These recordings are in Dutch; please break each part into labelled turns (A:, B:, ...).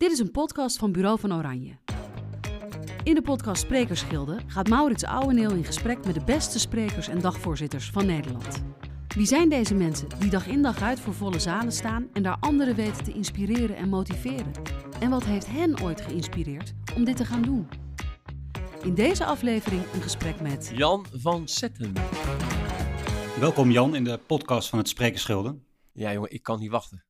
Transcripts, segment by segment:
A: Dit is een podcast van Bureau van Oranje. In de podcast Sprekersgilde gaat Maurits Ouweneel in gesprek met de beste sprekers en dagvoorzitters van Nederland. Wie zijn deze mensen die dag in dag uit voor volle zalen staan en daar anderen weten te inspireren en motiveren? En wat heeft hen ooit geïnspireerd om dit te gaan doen? In deze aflevering een gesprek met
B: Jan van Zetten.
C: Welkom Jan in de podcast van het Sprekersgilde.
B: Ja jongen, ik kan niet wachten.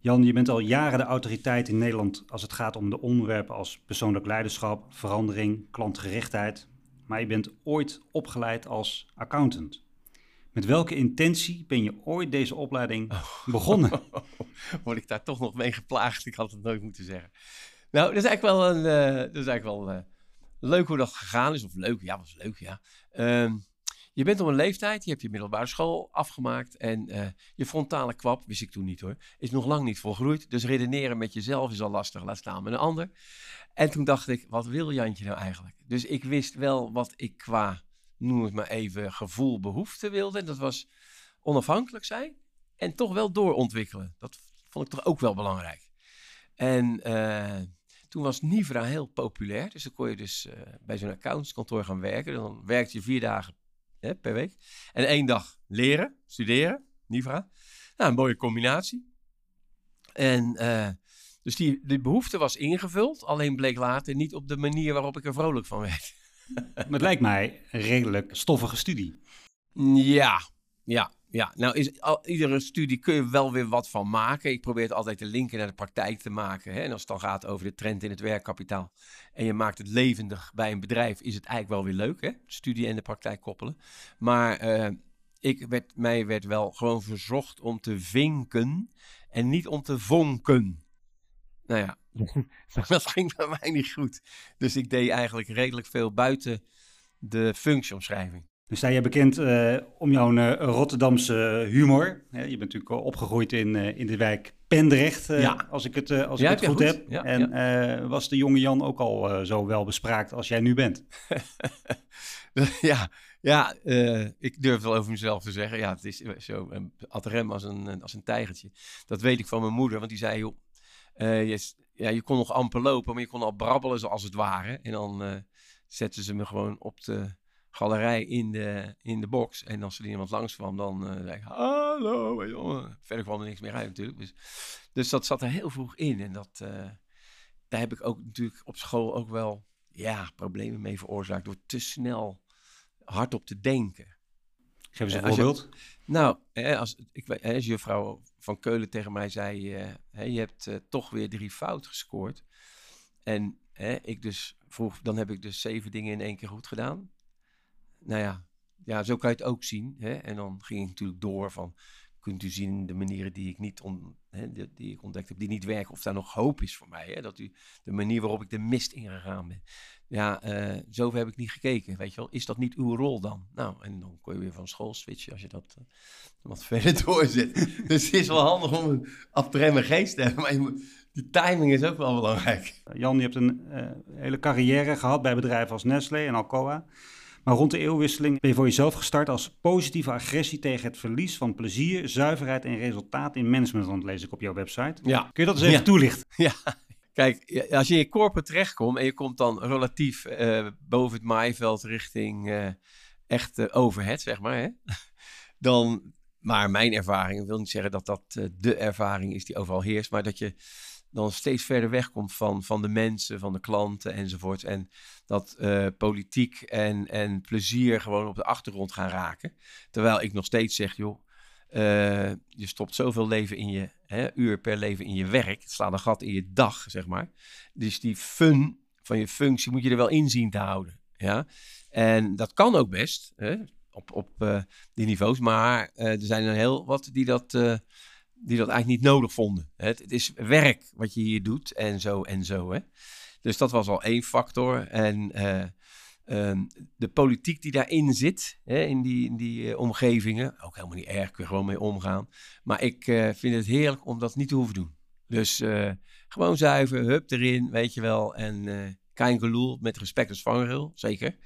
C: Jan, je bent al jaren de autoriteit in Nederland als het gaat om de onderwerpen als persoonlijk leiderschap, verandering, klantgerichtheid. Maar je bent ooit opgeleid als accountant. Met welke intentie ben je ooit deze opleiding begonnen?
B: Word ik daar toch nog mee geplaagd? Ik had het nooit moeten zeggen. Nou, dat is eigenlijk wel, een, uh, dat is eigenlijk wel uh, leuk hoe dat gegaan is. Of leuk, ja, was leuk, ja. Uh, je bent op een leeftijd, je hebt je middelbare school afgemaakt en uh, je frontale kwap, wist ik toen niet hoor, is nog lang niet volgroeid. Dus redeneren met jezelf is al lastig, laat staan met een ander. En toen dacht ik, wat wil Jantje nou eigenlijk? Dus ik wist wel wat ik qua, noem het maar even, gevoel, behoefte wilde. En dat was onafhankelijk zijn en toch wel doorontwikkelen. Dat vond ik toch ook wel belangrijk. En uh, toen was Nivra heel populair. Dus dan kon je dus uh, bij zo'n accountskantoor gaan werken. Dan werkte je vier dagen hè, per week. En één dag leren, studeren, Nivra. Nou, een mooie combinatie. En uh, dus die, die behoefte was ingevuld, alleen bleek later niet op de manier waarop ik er vrolijk van werd.
C: Maar het lijkt mij een redelijk stoffige studie.
B: Ja, ja, ja. Nou, is, al, iedere studie kun je wel weer wat van maken. Ik probeer het altijd te linken naar de praktijk te maken. Hè? En als het dan gaat over de trend in het werkkapitaal en je maakt het levendig bij een bedrijf, is het eigenlijk wel weer leuk, hè? Studie en de praktijk koppelen. Maar uh, ik werd, mij werd wel gewoon verzocht om te vinken en niet om te vonken. Nou ja, dat ging bij mij niet goed. Dus ik deed eigenlijk redelijk veel buiten de functieomschrijving.
C: Nu sta je bekend uh, om jouw uh, Rotterdamse humor. je bent natuurlijk opgegroeid in, in de wijk Pendrecht, ja. als ik het, als
B: ja,
C: ik het goed
B: goed.
C: heb.
B: Ja,
C: en was de jonge Jan ook al zo wel bespraakt als jij nu bent?
B: ja, ja ik durf wel over mezelf te zeggen. Ja, het is zo um, ad rem als een, als een tijgertje. Dat weet ik van mijn moeder, want die zei... joh, je, ja, je kon nog amper lopen, maar je kon al brabbelen zoals het ware. En dan zetten ze me gewoon op de galerij in de, in de box. En als er iemand langs kwam, dan uh, zei ik, hallo. Jongen. Verder kwam er niks meer uit natuurlijk. Dus, dus dat zat er heel vroeg in. En dat, uh, daar heb ik ook natuurlijk op school ook wel ja, problemen mee veroorzaakt. Door te snel hardop te denken.
C: Geef eens een voorbeeld.
B: Je, nou, als, ik, als juffrouw van Keulen tegen mij zei, uh, je hebt toch weer drie fout gescoord. En ik dus vroeg, dan heb ik dus zeven dingen in één keer goed gedaan nou ja, ja, zo kan je het ook zien. Hè? En dan ging ik natuurlijk door van, kunt u zien de manieren die ik niet on, hè, die, ik ontdekt heb, die niet werken, of daar nog hoop is voor mij. Hè? Dat u de manier waarop ik de mist ingegaan ben. Ja, uh, zover heb ik niet gekeken. Weet je wel, is dat niet uw rol dan? Nou, en dan kon je weer van school switchen als je dat uh, wat verder doorzet. dus het is wel handig om een afremme geest te hebben, maar die timing is ook wel belangrijk.
C: Jan, je hebt een uh, hele carrière gehad bij bedrijven als Nestlé en Alcoa. Maar rond de eeuwwisseling ben je voor jezelf gestart als positieve agressie tegen het verlies van plezier, zuiverheid en resultaat in management, lees ik op jouw website.
B: Ja.
C: Kun je dat eens even
B: ja.
C: toelichten?
B: Ja. Kijk, als je in je corporate terechtkomt en je komt dan relatief uh, boven het maaiveld richting uh, echt uh, overhead, zeg maar, hè? dan, maar mijn ervaring, ik wil niet zeggen dat dat de ervaring is die overal heerst, maar dat je dan steeds verder wegkomt van, van de mensen, van de klanten enzovoort. En dat uh, politiek en, en plezier gewoon op de achtergrond gaan raken. Terwijl ik nog steeds zeg, joh, uh, je stopt zoveel leven in je, hè, uur per leven in je werk. Het slaat een gat in je dag, zeg maar. Dus die fun van je functie moet je er wel in zien te houden. Ja? En dat kan ook best, hè, op, op uh, die niveaus. Maar er zijn er heel wat die dat die dat eigenlijk niet nodig vonden. Het, het, is werk wat je hier doet en zo en zo. Hè? Dus dat was al één factor. En uh, um, de politiek die daarin zit, hè, in die, die uh, omgevingen, ook helemaal niet erg, kun je gewoon mee omgaan. Maar ik uh, vind het heerlijk om dat niet te hoeven doen. Dus gewoon zuiver, hup erin, weet je wel. En kein geloel, met respect als vangrail, zeker.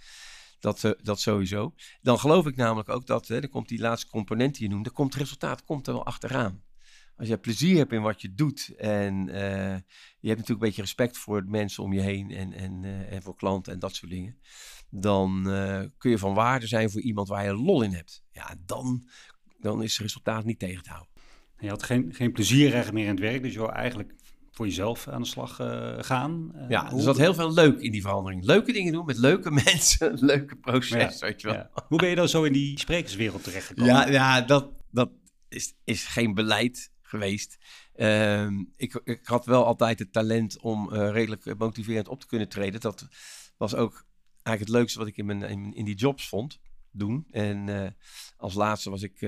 B: Dat, dat sowieso. Dan geloof ik namelijk ook dat, hè, er komt die laatste component die je noemt, er komt het resultaat komt er wel achteraan. Als je plezier hebt in wat je doet en je hebt natuurlijk een beetje respect voor de mensen om je heen en, en, en voor klanten en dat soort dingen, dan kun je van waarde zijn voor iemand waar je lol in hebt. Ja, dan, dan is het resultaat niet tegen te houden.
C: Je had geen, geen plezier meer in het werk, dus je wil eigenlijk voor jezelf aan de slag gaan.
B: Ja, er zat heel veel leuk in die verandering. Leuke dingen doen met leuke mensen, leuke proces, weet je wel. Ja.
C: Hoe ben je dan zo in die sprekerswereld terechtgekomen?
B: Ja, ja dat, dat is, is geen beleid geweest. Ehm, ik, ik had wel altijd het talent om uh, redelijk motiverend op te kunnen treden. Dat was ook eigenlijk het leukste wat ik in, mijn, in, die jobs vond doen. En als laatste was ik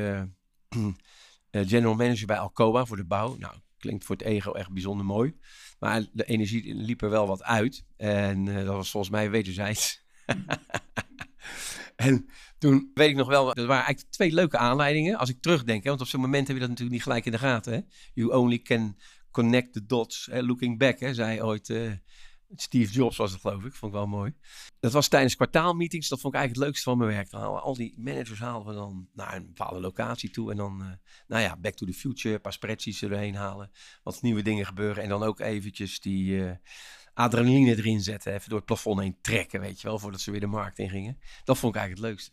B: general manager bij Alcoa voor de bouw. Nou, klinkt voor het ego echt bijzonder mooi. Maar de energie liep er wel wat uit. En dat was volgens mij wederzijds. en toen weet ik nog wel, er waren eigenlijk twee leuke aanleidingen. Als ik terugdenk, hè, want op zo'n moment heb je dat natuurlijk niet gelijk in de gaten. Hè? You only can connect the dots. Hè? Looking back, hè, zei ooit uh, Steve Jobs was het geloof ik, vond ik wel mooi. Dat was tijdens kwartaalmeetings, dat vond ik eigenlijk het leukste van mijn werk. Dan al die managers halen we dan naar een bepaalde locatie toe en dan, uh, nou ja, back to the future, een paar spreadsheets erheen halen, wat nieuwe dingen gebeuren en dan ook eventjes die uh, adrenaline erin zetten, even door het plafond heen trekken, weet je wel, voordat ze weer de markt in gingen. Dat vond ik eigenlijk het leukste.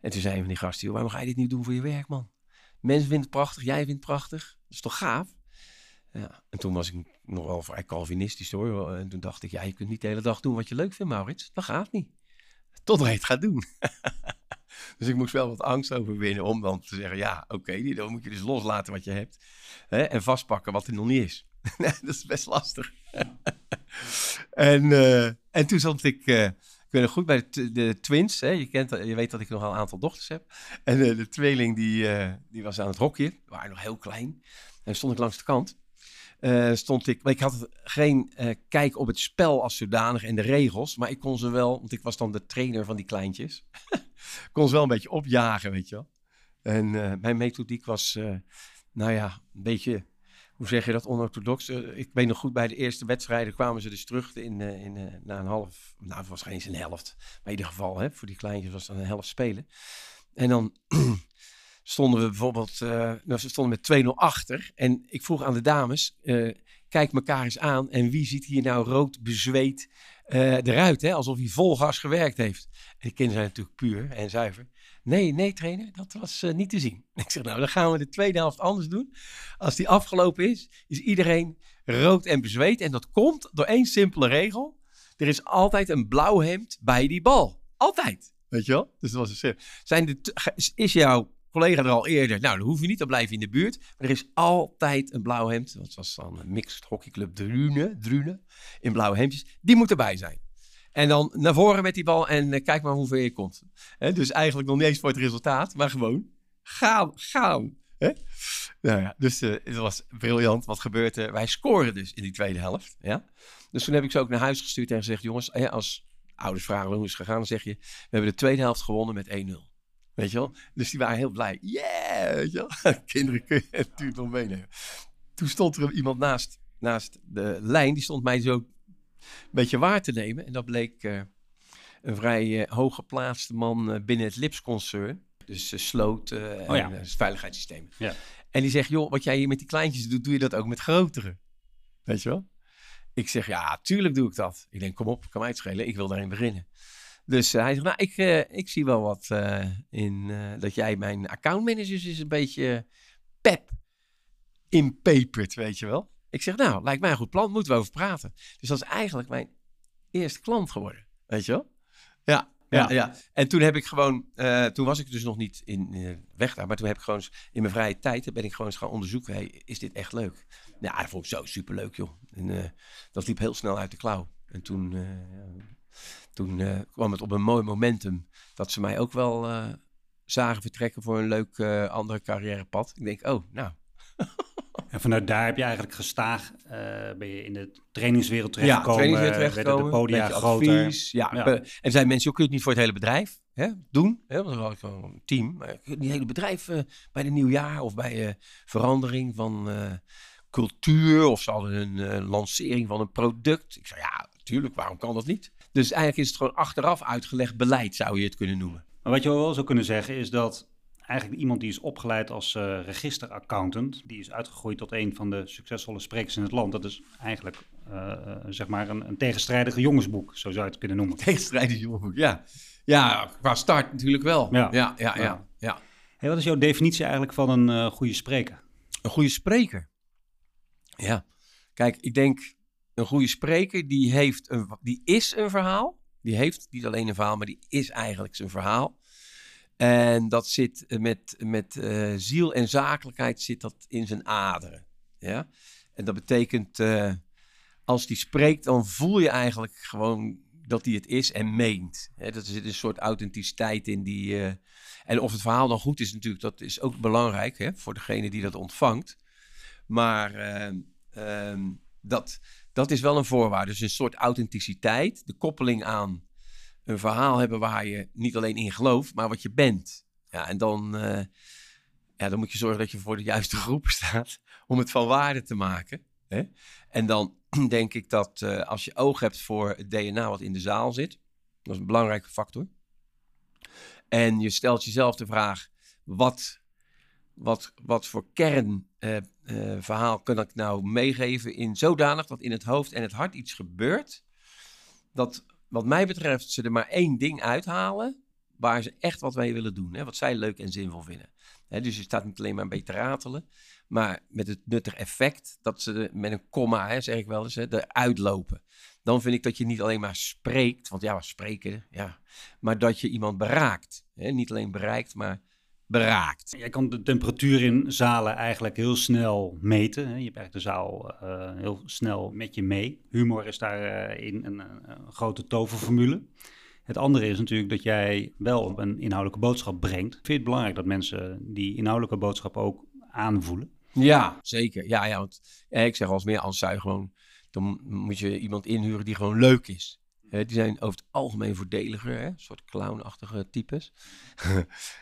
B: En toen zei een van die gasten, waarom ga je dit niet doen voor je werk, man? Mensen vinden het prachtig, jij vindt het prachtig. Dat is toch gaaf? Ja, en toen was ik nog wel vrij Calvinistisch hoor. En toen dacht ik, ja, je kunt niet de hele dag doen wat je leuk vindt, Maurits. Dat gaat niet. Totdat je het gaat doen. dus ik moest wel wat angst overwinnen om dan te zeggen, ja, oké, dan moet je dus loslaten wat je hebt. Hè, en vastpakken wat er nog niet is. dat is best lastig. en, uh, en toen zat ik... Uh, ik ben goed bij de, de twins. Hè. Je, kent, je weet dat ik nog een aantal dochters heb. En uh, de tweeling die, die was aan het hokje. Die waren nog heel klein. En stond ik langs de kant. Stond ik. Maar ik had geen kijk op het spel als zodanig en de regels. Maar ik kon ze wel, want ik was dan de trainer van die kleintjes. kon ze wel een beetje opjagen, weet je wel. En mijn methodiek was, nou ja, een beetje, hoe zeg je dat, onorthodox. ik weet nog goed, bij de eerste wedstrijden kwamen ze dus terug in, in, na een half, nou het was geen eens een helft. Maar in ieder geval, hè, voor die kleintjes was dan een helft spelen. En dan stonden we bijvoorbeeld, nou, ze stonden met 2-0 achter. En ik vroeg aan de dames, uh, kijk elkaar eens aan en wie ziet hier nou rood bezweet eruit, hè? alsof hij vol gas gewerkt heeft. En de kinderen zijn natuurlijk puur en zuiver. Nee, nee trainer, dat was niet te zien. Ik zeg nou, dan gaan we de tweede helft anders doen. Als die afgelopen is, is iedereen rood en bezweet. En dat komt door één simpele regel. Er is altijd een blauw hemd bij die bal. Altijd. Weet je wel? Dus dat was een Zijn de is jouw collega er al eerder. Nou, dan hoef je niet, dan blijf je in de buurt. Maar er is altijd een blauw hemd. Dat was dan een mixed hockeyclub Drune, Drune in blauwe hemdjes. Die moet erbij zijn. En dan naar voren met die bal en uh, kijk maar hoe ver je komt. dus eigenlijk nog niet eens voor het resultaat, maar gewoon gaan, gaan. Nou ja, dus uh, het was briljant. Wat gebeurt er? Wij scoren dus in die tweede helft. Ja? Dus toen heb ik ze ook naar huis gestuurd en gezegd: jongens, als ouders vragen hoe is gegaan, dan zeg je: we hebben de tweede helft gewonnen met 1-0. Weet je wel? Dus die waren heel blij. Yeah! Kinderen kun je natuurlijk nog meenemen. Toen stond er iemand naast, naast de lijn. Die stond mij zo beetje waar te nemen. En dat bleek uh, een vrij uh, hooggeplaatste man uh, binnen het Lips-concern. Dus sloot en oh ja. veiligheidssystemen. Ja. En die zegt, joh, wat jij hier met die kleintjes doet, doe je dat ook met grotere. Weet je wel? Ik zeg, ja, tuurlijk doe ik dat. Ik denk, kom op, kan mij het schelen. Ik wil daarin beginnen. Dus uh, hij zegt, nou, ik, uh, ik zie wel wat uh, in dat jij mijn accountmanagers is een beetje pep inpepert, weet je wel. Ik zeg, nou, lijkt mij een goed plan, moeten we over praten. Dus dat is eigenlijk mijn eerste klant geworden, weet je wel. Ja, ja, ja. En toen heb ik gewoon, toen was ik dus nog niet in weg daar, maar toen heb ik gewoon in mijn vrije tijd, ben ik gewoon eens gaan onderzoeken, hey, is dit echt leuk? Ja, dat vond ik zo superleuk, joh. En dat liep heel snel uit de klauw. En toen toen kwam het op een mooi momentum dat ze mij ook wel zagen vertrekken voor een leuk andere carrièrepad. Ik denk, oh, nou.
C: en vanuit daar heb je eigenlijk gestaag, ben je in de trainingswereld terechtgekomen. Ja, terechtgekomen. de podia groter.
B: Advies, ja, ja. En zijn mensen, kun je het niet voor het hele bedrijf hè, doen? Hè? Want dan had ik een team. Maar je het hele bedrijf bij de nieuwjaar of bij verandering van cultuur of ze hadden een lancering van een product. Ik zei, ja, natuurlijk, waarom kan dat niet? Dus eigenlijk is het gewoon achteraf uitgelegd beleid, zou je het kunnen noemen.
C: Maar wat je wel zou kunnen zeggen is dat eigenlijk iemand die is opgeleid als uh, registeraccountant. Die is uitgegroeid tot een van de succesvolle sprekers in het land. Dat is eigenlijk uh, zeg maar een, een, tegenstrijdige jongensboek, zo zou je het kunnen noemen.
B: Tegenstrijdig jongensboek, ja. Ja, qua start natuurlijk wel. Ja, ja, ja. ja, ja.
C: Hey, wat is jouw definitie eigenlijk van een uh, goede spreker?
B: Een goede spreker? Ja, kijk, ik denk een goede spreker die, heeft een, die is een verhaal. Die heeft niet alleen een verhaal, maar die is eigenlijk zijn verhaal. En dat zit met, met uh, ziel en zakelijkheid zit dat in zijn aderen. Ja? En dat betekent, uh, als die spreekt, dan voel je eigenlijk gewoon dat hij het is en meent. Hè? Dat er zit een soort authenticiteit in die. Uh, en of het verhaal dan goed is, natuurlijk, dat is ook belangrijk hè, voor degene die dat ontvangt. Maar ehm, dat, dat is wel een voorwaarde. Dus een soort authenticiteit, de koppeling aan een verhaal hebben waar je niet alleen in gelooft, maar wat je bent. Ja, en dan, uh, ja, dan moet je zorgen dat je voor de juiste groep staat om het van waarde te maken. Hè? En dan denk ik dat uh, als je oog hebt voor het DNA wat in de zaal zit, dat is een belangrijke factor. En je stelt jezelf de vraag: wat, wat, wat voor kernverhaal uh, kan ik nou meegeven in zodanig dat in het hoofd en het hart iets gebeurt dat wat mij betreft ze er maar één ding uithalen waar ze echt wat mee willen doen. Hè, wat zij leuk en zinvol vinden. Hè, dus je staat niet alleen maar een beetje te ratelen, maar met het nuttig effect dat ze met een komma, hè, zeg ik wel eens, hè, eruit lopen. Dan vind ik dat je niet alleen maar spreekt, want ja, we spreken, ja, maar dat je iemand beraakt. Hè, niet alleen bereikt, maar beraakt.
C: Jij kan de temperatuur in zalen eigenlijk heel snel meten. Je hebt eigenlijk de zaal uh, heel snel met je mee. Humor is daarin uh, een, een, grote toverformule. Het andere is natuurlijk dat jij wel een inhoudelijke boodschap brengt. Vind je het belangrijk dat mensen die inhoudelijke boodschap ook aanvoelen?
B: Ja, zeker. Ja, ja want ik zeg als meer als zij gewoon, dan moet je iemand inhuren die gewoon leuk is die zijn over het algemeen voordeliger, hè? een soort clownachtige types.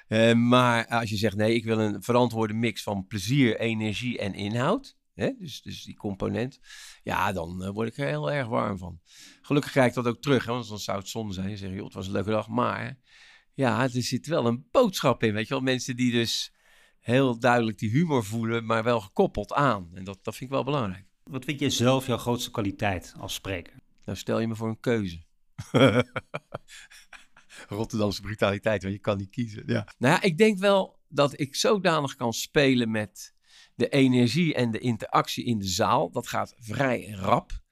B: uh, maar als je zegt, nee, ik wil een verantwoorde mix van plezier, energie en inhoud. Hè? Dus, dus die component. Ja, dan uh, word ik er heel erg warm van. Gelukkig krijg ik dat ook terug, hè? want dan zou het zonde zijn. Je zegt, joh, het was een leuke dag. Maar ja, er zit wel een boodschap in. Weet je wel, mensen die dus heel duidelijk die humor voelen, maar wel gekoppeld aan. En dat, dat vind ik wel belangrijk.
C: Wat vind jij zelf jouw grootste kwaliteit als spreker?
B: Nou, stel je me voor een keuze. Rotterdamse brutaliteit, want je kan niet kiezen. Ja. Nou ja, ik denk wel dat ik zodanig kan spelen met de energie en de interactie in de zaal. Dat gaat vrij rap.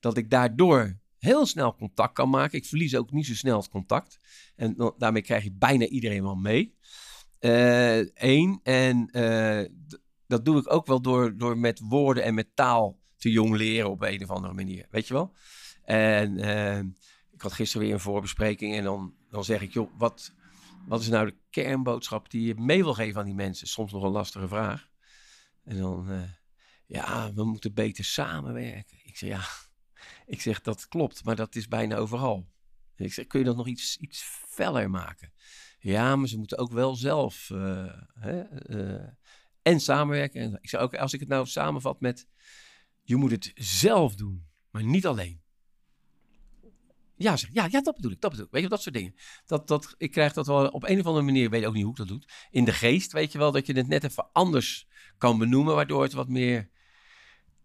B: Dat ik daardoor heel snel contact kan maken. Ik verlies ook niet zo snel het contact. En daarmee krijg je bijna iedereen wel mee. Eén. Uh, en uh, dat doe ik ook wel door, door met woorden en met taal te jong leren op een of andere manier. Weet je wel? En uh, ik had gisteren weer een voorbespreking en dan, dan zeg ik, joh, wat, wat is nou de kernboodschap die je mee wil geven aan die mensen? Soms nog een lastige vraag. En dan, uh, ja, we moeten beter samenwerken. Ik zeg, ja, ik zeg, dat klopt, maar dat is bijna overal. ik zeg, kun je dat nog iets, iets feller maken? Ja, maar ze moeten ook wel zelf uh, hè, en samenwerken. En ik zeg ook, als ik het nou samenvat met, je moet het zelf doen, maar niet alleen. Ja, zeg, ja, ja, dat bedoel ik, dat bedoel ik. Weet je, dat soort dingen. Dat, dat, ik krijg dat wel op een of andere manier, weet ook niet hoe ik dat doe. In de geest, weet je wel, dat je het net even anders kan benoemen, waardoor het wat meer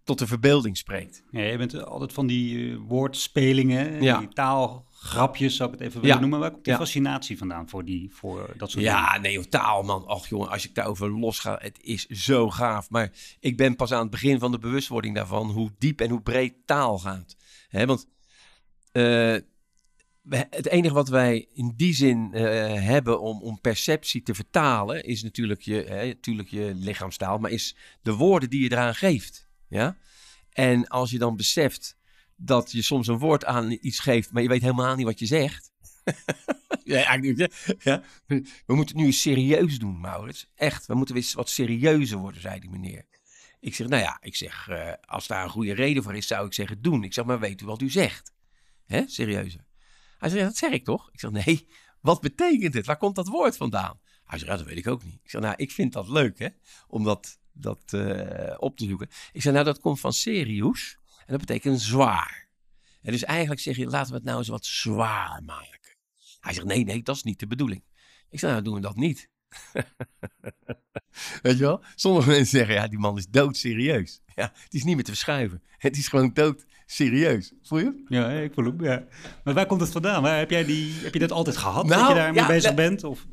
B: tot de verbeelding spreekt.
C: Ja, je bent altijd van die uh, woordspelingen, ja. die taalgrapjes, zou ik het even willen noemen. Waar komt die fascinatie vandaan voor, die, voor dat soort
B: ja,
C: dingen?
B: Ja, nee, taal man. Ach jongen, als ik daarover los ga, het is zo gaaf. Maar ik ben pas aan het begin van de bewustwording daarvan, hoe diep en hoe breed taal gaat. Hè, want uh, het enige wat wij in die zin uh, hebben om, om perceptie te vertalen, is natuurlijk je, hè, natuurlijk je lichaamstaal, maar is de woorden die je eraan geeft. Ja? En als je dan beseft dat je soms een woord aan iets geeft, maar je weet helemaal niet wat je zegt. ja, eigenlijk, ja. We moeten het nu serieus doen, Maurits. Echt, we moeten weer wat serieuzer worden, zei die meneer. Ik zeg, nou ja, ik zeg, uh, als daar een goede reden voor is, zou ik zeggen doen. Ik zeg, maar weet u wat u zegt? Hè, serieuzer. Hij zegt, ja, dat zeg ik toch? Ik zeg, nee, wat betekent dit? Waar komt dat woord vandaan? Hij zegt, ja, dat weet ik ook niet. Ik zeg, nou, ik vind dat leuk, hè, om dat, dat uh, op te zoeken. Ik zeg, nou, dat komt van serious en dat betekent zwaar. En dus eigenlijk zeg je, laten we het nou eens wat zwaar maken. Hij zegt, nee, nee, dat is niet de bedoeling. Ik zeg, nou, doen we dat niet. Weet je wel? Sommige mensen zeggen, ja, die man is doodserieus. Ja, het is niet meer te verschuiven. Het is gewoon doodserieus. Voel je?
C: Ja, ik voel hem, ja. Maar waar komt het vandaan? Waar, heb, jij die, heb je dat altijd gehad,
B: Nou,
C: dat je daarmee
B: ja,
C: bezig bent? Of?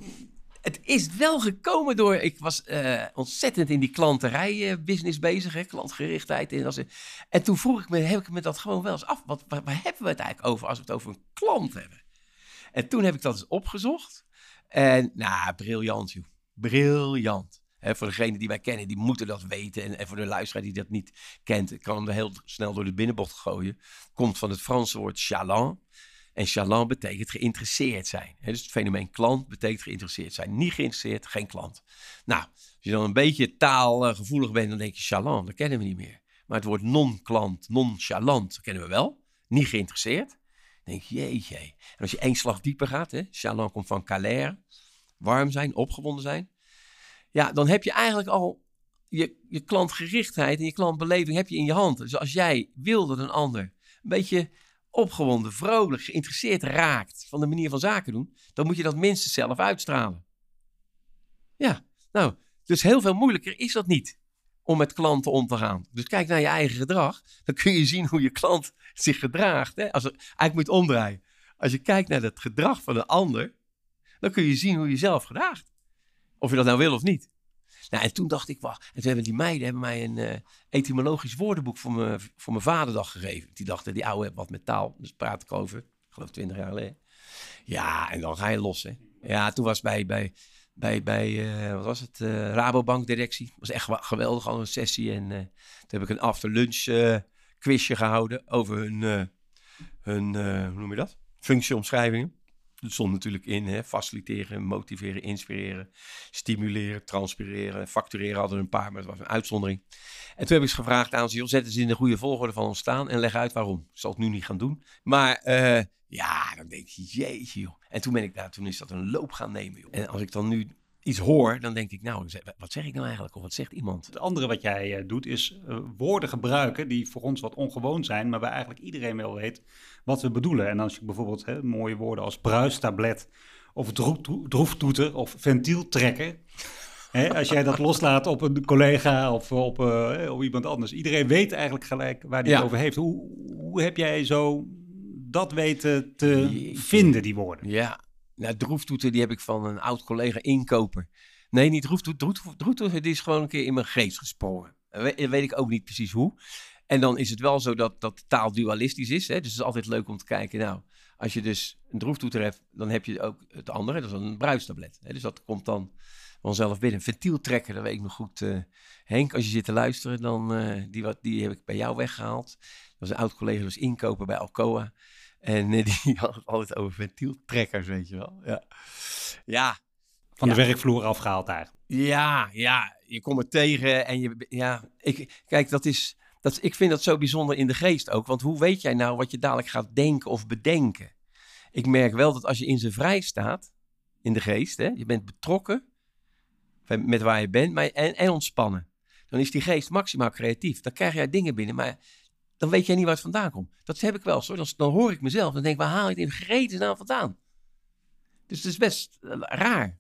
B: Het is wel gekomen door. Ik was eh, ontzettend in die klanterij-business bezig, hè, klantgerichtheid. En, als, en toen vroeg ik me, heb ik me dat gewoon wel eens af. Wat, waar, waar hebben we het eigenlijk over als we het over een klant hebben? En toen heb ik dat eens opgezocht. En nou, briljant, joh. Briljant. Voor degenen die wij kennen, die moeten dat weten. En, en voor de luisteraar die dat niet kent, ik kan hem er heel snel door de binnenbocht gooien. Komt van het Franse woord chaland. En chaland betekent geïnteresseerd zijn. Dus het fenomeen klant betekent geïnteresseerd zijn. Niet geïnteresseerd, geen klant. Nou, als je dan een beetje taalgevoelig bent, dan denk je chaland, dat kennen we niet meer. Maar het woord non-klant, non-chalant, kennen we wel. Niet geïnteresseerd. Denk je, jeetje. En als je één slag dieper gaat, hè, chaland komt van calère, warm zijn, opgewonden zijn. Ja, dan heb je eigenlijk al je, je klantgerichtheid en je klantbeleving heb je in je hand. Dus als jij wil dat een ander een beetje opgewonden, vrolijk, geïnteresseerd raakt van de manier van zaken doen, dan moet je dat minstens zelf uitstralen. Ja, nou, dus heel veel moeilijker is dat niet om met klanten om te gaan. Dus kijk naar je eigen gedrag, dan kun je zien hoe je klant zich gedraagt. Hè? Als er, eigenlijk moet omdraaien. Als je kijkt naar het gedrag van een ander, dan kun je zien hoe je zelf gedraagt. Of je dat nou wil of niet. Nou, en toen dacht ik, wacht. En toen hebben die meiden hebben mij een eh, etymologisch woordenboek voor mijn, voor mijn vaderdag gegeven. Die dachten, die oude heeft wat met taal. Dus praat ik over, ik geloof twintig jaar geleden. Ja, en dan ga je los, hè. Ja, toen was bij, bij, bij, bij eh, wat was het, eh, Rabobank directie. was echt geweldig, al een sessie. En toen heb ik een after lunch quizje gehouden over hun, hun hoe noem je dat? Functieomschrijvingen. Dat stond natuurlijk in, hè, faciliteren, motiveren, inspireren, stimuleren, transpireren, factureren hadden er een paar, maar dat was een uitzondering. En toen heb ik ze gevraagd aan ze, joh, zetten ze in de goede volgorde van ontstaan en leg uit waarom. Ik zal het nu niet gaan doen. Maar eh, ja, dan denk je, jeetje joh. En toen ben ik daar, toen is dat een loop gaan nemen joh. En als ik dan nu iets hoor, dan denk ik, nou, wat zeg ik nou eigenlijk? Of wat zegt iemand?
C: Het andere wat jij eh, doet is eh, woorden gebruiken die voor ons wat ongewoon zijn, maar waar eigenlijk iedereen wel weet wat we bedoelen. En als je bijvoorbeeld hè, mooie woorden als bruistablet of droeftoe- droeftoeter of ventieltrekker, hè, als jij dat loslaat op een collega of op, eh, op iemand anders, iedereen weet eigenlijk gelijk waar die
B: Ja.
C: het over heeft. Hoe, hoe heb jij zo dat weten te
B: Jeetje.
C: vinden, die woorden?
B: Ja, nou, droeftoeter die heb ik van een oud collega inkoper. Nee, niet droeftoeter. Droef- Droeftoeter die is gewoon een keer in mijn geest gesprongen. We- weet ik ook niet precies hoe. En dan is het wel zo dat, dat de taal dualistisch is. Hè? Dus het is altijd leuk om te kijken. Nou, als je dus een droeftoeter hebt, dan heb je ook het andere. Dat is een bruistablet. Hè? Dus dat komt dan vanzelf binnen. Ventieltrekker, dat weet ik nog goed. eh, Henk, als je zit te luisteren, dan uh, die, wat, die heb ik bij jou weggehaald. Dat was een oud collega, dus inkoper bij Alcoa. En uh, die had het altijd over ventieltrekkers, weet je wel. Ja, ja,
C: Van de
B: Ja.
C: werkvloer afgehaald eigenlijk.
B: ja, ja, je komt er tegen en je, ja, ik, kijk, dat is, dat, ik vind dat zo bijzonder in de geest ook. Want hoe weet jij nou wat je dadelijk gaat denken of bedenken? Ik merk wel dat als je in zijn vrij staat, in de geest, hè, je bent betrokken met waar je bent maar, en, en ontspannen. Dan is die geest maximaal creatief. Dan krijg jij dingen binnen, maar dan weet jij niet waar het vandaan komt. Dat heb ik wel eens hoor. Dan, dan hoor ik mezelf en denk, waar haal je het in vredesnaam vandaan? Dus het is best eh, raar.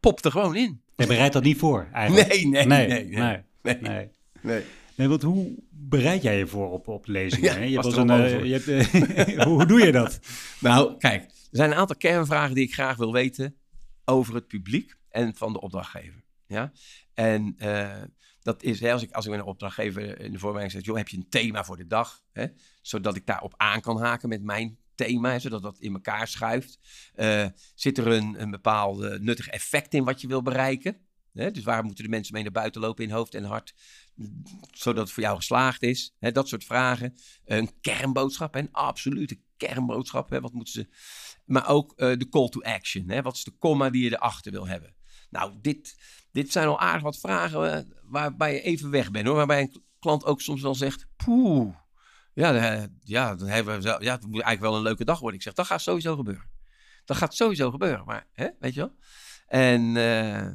B: Popt er gewoon in.
C: Je bereidt dat niet voor eigenlijk.
B: Nee, nee,
C: nee,
B: nee, nee.
C: nee,
B: Nee.
C: nee.
B: Nee.
C: Nee, want hoe bereid jij je voor op, op lezingen?
B: Ja,
C: je
B: was
C: een, eh, je hebt, eh, hoe, hoe doe je dat?
B: Nou, kijk, er zijn een aantal kernvragen die ik graag wil weten over het publiek en van de opdrachtgever. Ja? En dat is, hè, als ik, als ik een opdrachtgever in de voorbereiding zeg, joh, heb je een thema voor de dag? Hè? Zodat ik daarop aan kan haken met mijn thema, zodat dat in elkaar schuift. Eh, zit er een, een bepaald nuttig effect in wat je wil bereiken? Hè? Dus waar moeten de mensen mee naar buiten lopen in hoofd en hart? Zodat het voor jou geslaagd is. Hè? Dat soort vragen. Een kernboodschap, hè? een absolute kernboodschap. Hè? Wat moeten ze... Maar ook eh, de call to action. Hè? Wat is de comma die je erachter wil hebben? Nou, dit, dit zijn al aardig wat vragen eh, waarbij je even weg bent. Hoor. Waarbij een klant ook soms wel zegt, poeh. Ja, eh, ja, dan hebben we, ja, het moet eigenlijk wel een leuke dag worden. Ik zeg, dat gaat sowieso gebeuren. Dat gaat sowieso gebeuren. Maar, hè, weet je wel? En, eh,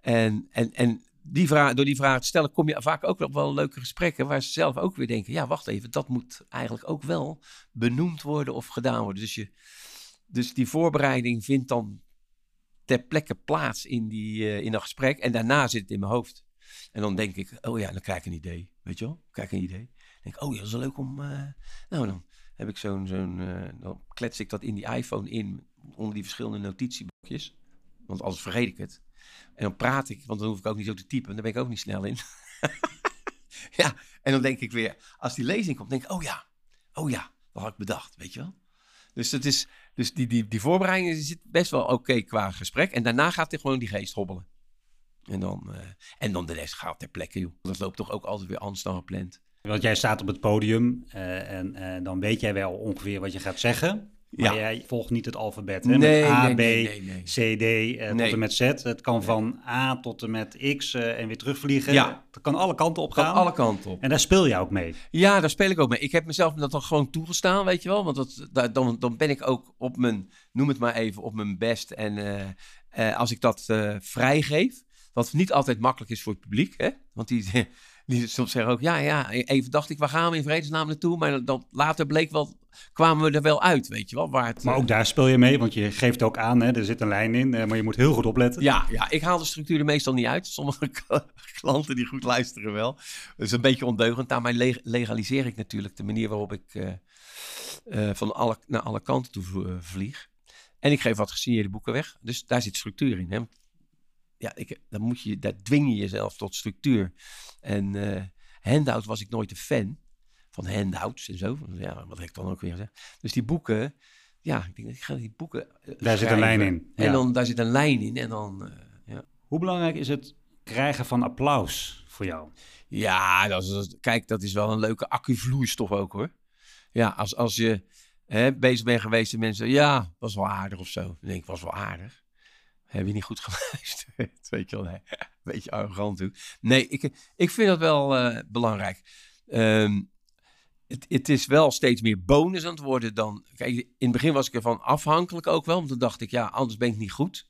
B: en, en, en die vraag, door die vraag te stellen kom je vaak ook op wel leuke gesprekken waar ze zelf ook weer denken, ja, wacht even, dat moet eigenlijk ook wel benoemd worden of gedaan worden. Dus, je, dus die voorbereiding vindt dan ter plekke plaats in, die, eh, in dat gesprek. En daarna zit het in mijn hoofd. En dan denk ik, oh ja, dan krijg ik een idee. Weet je wel? Krijg ik een idee. Dan denk ik, oh ja, dat is leuk om... eh, nou, dan heb ik zo'n... zo'n eh, dan klets ik dat in die iPhone in, onder die verschillende notitieblokjes. Want anders vergeet ik het. En dan praat ik, want dan hoef ik ook niet zo te typen. Daar ben ik ook niet snel in. ja, en dan denk ik weer, als die lezing komt, denk ik, oh ja, oh ja, dat had ik bedacht, weet je wel. Dus, het is, dus die, die, die voorbereiding zit best wel oké qua gesprek. En daarna gaat er gewoon die geest hobbelen. En dan, eh, en dan de rest gaat ter plekke, joh. Dat loopt toch ook altijd weer anders dan gepland.
C: Want jij staat op het podium eh, en eh, dan weet jij wel ongeveer wat je gaat zeggen. Maar
B: Ja.
C: jij volgt niet het alfabet. Hè?
B: Nee,
C: A,
B: nee,
C: B,
B: nee.
C: C, D eh, tot en met Z. Het kan van A tot en met X eh, en weer terugvliegen.
B: Ja.
C: Dat kan alle kanten op gaan.
B: alle kanten op.
C: En daar speel je ook mee.
B: Ja, daar speel ik ook mee. Ik heb mezelf dat dan gewoon toegestaan, weet je wel. Want dat, daar- dan, dan ben ik ook op mijn, noem het maar even, op mijn best. En eh, als ik dat vrijgeef, wat niet altijd makkelijk is voor het publiek. Hè? Want die, die soms zeggen ook, ja, ja, even dacht ik, waar gaan we in vredesnaam naartoe? Maar dan later bleek wel, kwamen we er wel uit, weet je wel. Waar het,
C: Maar
B: eh,
C: ook daar speel je mee, want je geeft ook aan, hè, er zit een lijn in, eh, maar je moet heel goed opletten.
B: Ja, ja, ik haal de structuur er meestal niet uit. Sommige klanten die goed luisteren wel. Dat is een beetje ondeugend. Daarmee leg- legaliseer ik natuurlijk de manier waarop ik eh, eh, van alle, naar alle kanten toe eh, vlieg. En ik geef wat gesigneerde boeken weg. Dus daar zit structuur in. Hè? Ja, ik, dan moet je, daar dwing je jezelf tot structuur. En eh handout was ik nooit een fan van handouts en zo. Ja, wat heb ik dan ook weer gezegd. Dus die boeken, ja, ik denk, ik ga die boeken. eh,
C: Daar zit een lijn in, ja.
B: En dan daar zit een lijn in. En dan, eh, ja.
C: Hoe belangrijk is het krijgen van applaus voor jou?
B: Ja, dat is, kijk, dat is wel een leuke accuvloeistof ook hoor. Ja, als, als je hè, bezig bent geweest en mensen, ja, was wel aardig of zo. Dan denk ik, was wel aardig. Heb je niet goed geluisterd? Weet je wel, nee. Beetje arrogant toe. Nee, ik, ik vind dat wel eh, belangrijk. Ehm, het, het is wel steeds meer bonus aan het worden dan... Kijk, in het begin was ik ervan afhankelijk ook wel. Want toen dacht ik, ja, anders ben ik niet goed.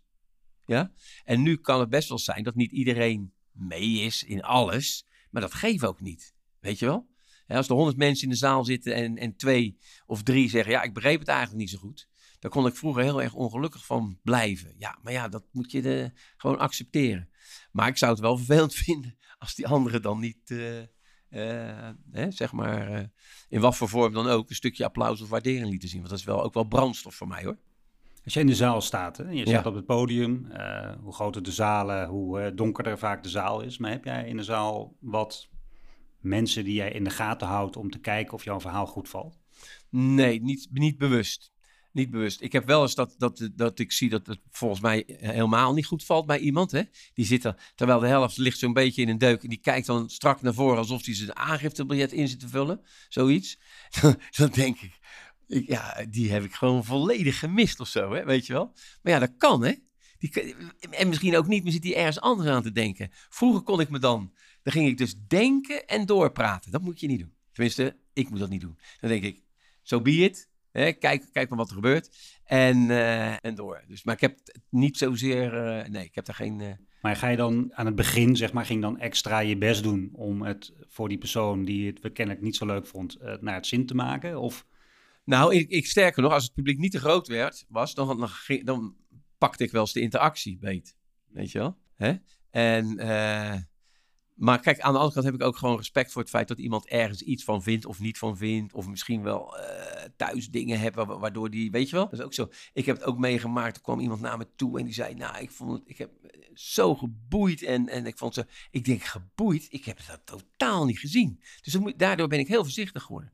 B: Ja? En nu kan het best wel zijn dat niet iedereen mee is in alles. Maar dat geeft ook niet. Weet je wel? Als er honderd mensen in de zaal zitten en, en twee of drie zeggen... ja, ik begreep het eigenlijk niet zo goed. Daar kon ik vroeger heel erg ongelukkig van blijven. Ja, maar ja, dat moet je de, gewoon accepteren. Maar ik zou het wel vervelend vinden als die anderen dan niet... eh, eh, hè, zeg maar, eh, in wat voor vorm dan ook... een stukje applaus of waardering lieten zien. Want dat is wel ook wel brandstof voor mij, hoor.
C: Als je in de zaal staat, hè, en je
B: Ja.
C: staat op het podium, eh, hoe groter de zalen, hoe eh, donkerder vaak de zaal is. Maar heb jij in de zaal wat mensen die jij in de gaten houdt om te kijken of jouw verhaal goed valt?
B: Nee, niet, niet bewust. Niet bewust. Ik heb wel eens dat, dat, dat ik zie dat het volgens mij helemaal niet goed valt bij iemand. Hè? Die zit er, terwijl de helft ligt zo'n beetje in een deuk. En die kijkt dan strak naar voren alsof hij zijn aangiftebiljet in zit te vullen. Zoiets. dan denk ik, ik, ja, die heb ik gewoon volledig gemist of zo. Hè? Weet je wel? Maar ja, dat kan hè. Die, en misschien ook niet, maar zit hij ergens anders aan te denken. Vroeger kon ik me dan, dan ging ik dus denken en doorpraten. Dat moet je niet doen. Tenminste, ik moet dat niet doen. Dan denk ik, zo so be. Hè, kijk, kijk maar wat er gebeurt. En, eh, en door. Dus, maar ik heb niet zozeer. eh, nee, ik heb daar geen. eh,
C: Maar ga je dan aan het begin, zeg maar, ging dan extra je best doen om het voor die persoon die het kennelijk niet zo leuk vond, naar het zin te maken? Of
B: Nou, ik, ik sterker nog, als het publiek niet te groot werd, was, dan, dan, dan pakte ik wel eens de interactie beet. Weet je wel? Hè? En, maar kijk, aan de andere kant heb ik ook gewoon respect voor het feit dat iemand ergens iets van vindt of niet van vindt. Of misschien wel eh, thuis dingen wa- waardoor die, weet je wel? Dat is ook zo. Ik heb het ook meegemaakt. Er kwam iemand naar me toe en die zei, nou, ik vond het, ik heb eh, zo geboeid. En, en ik vond ze, ik denk, geboeid? Ik heb dat totaal niet gezien. Dus daardoor ben ik heel voorzichtig geworden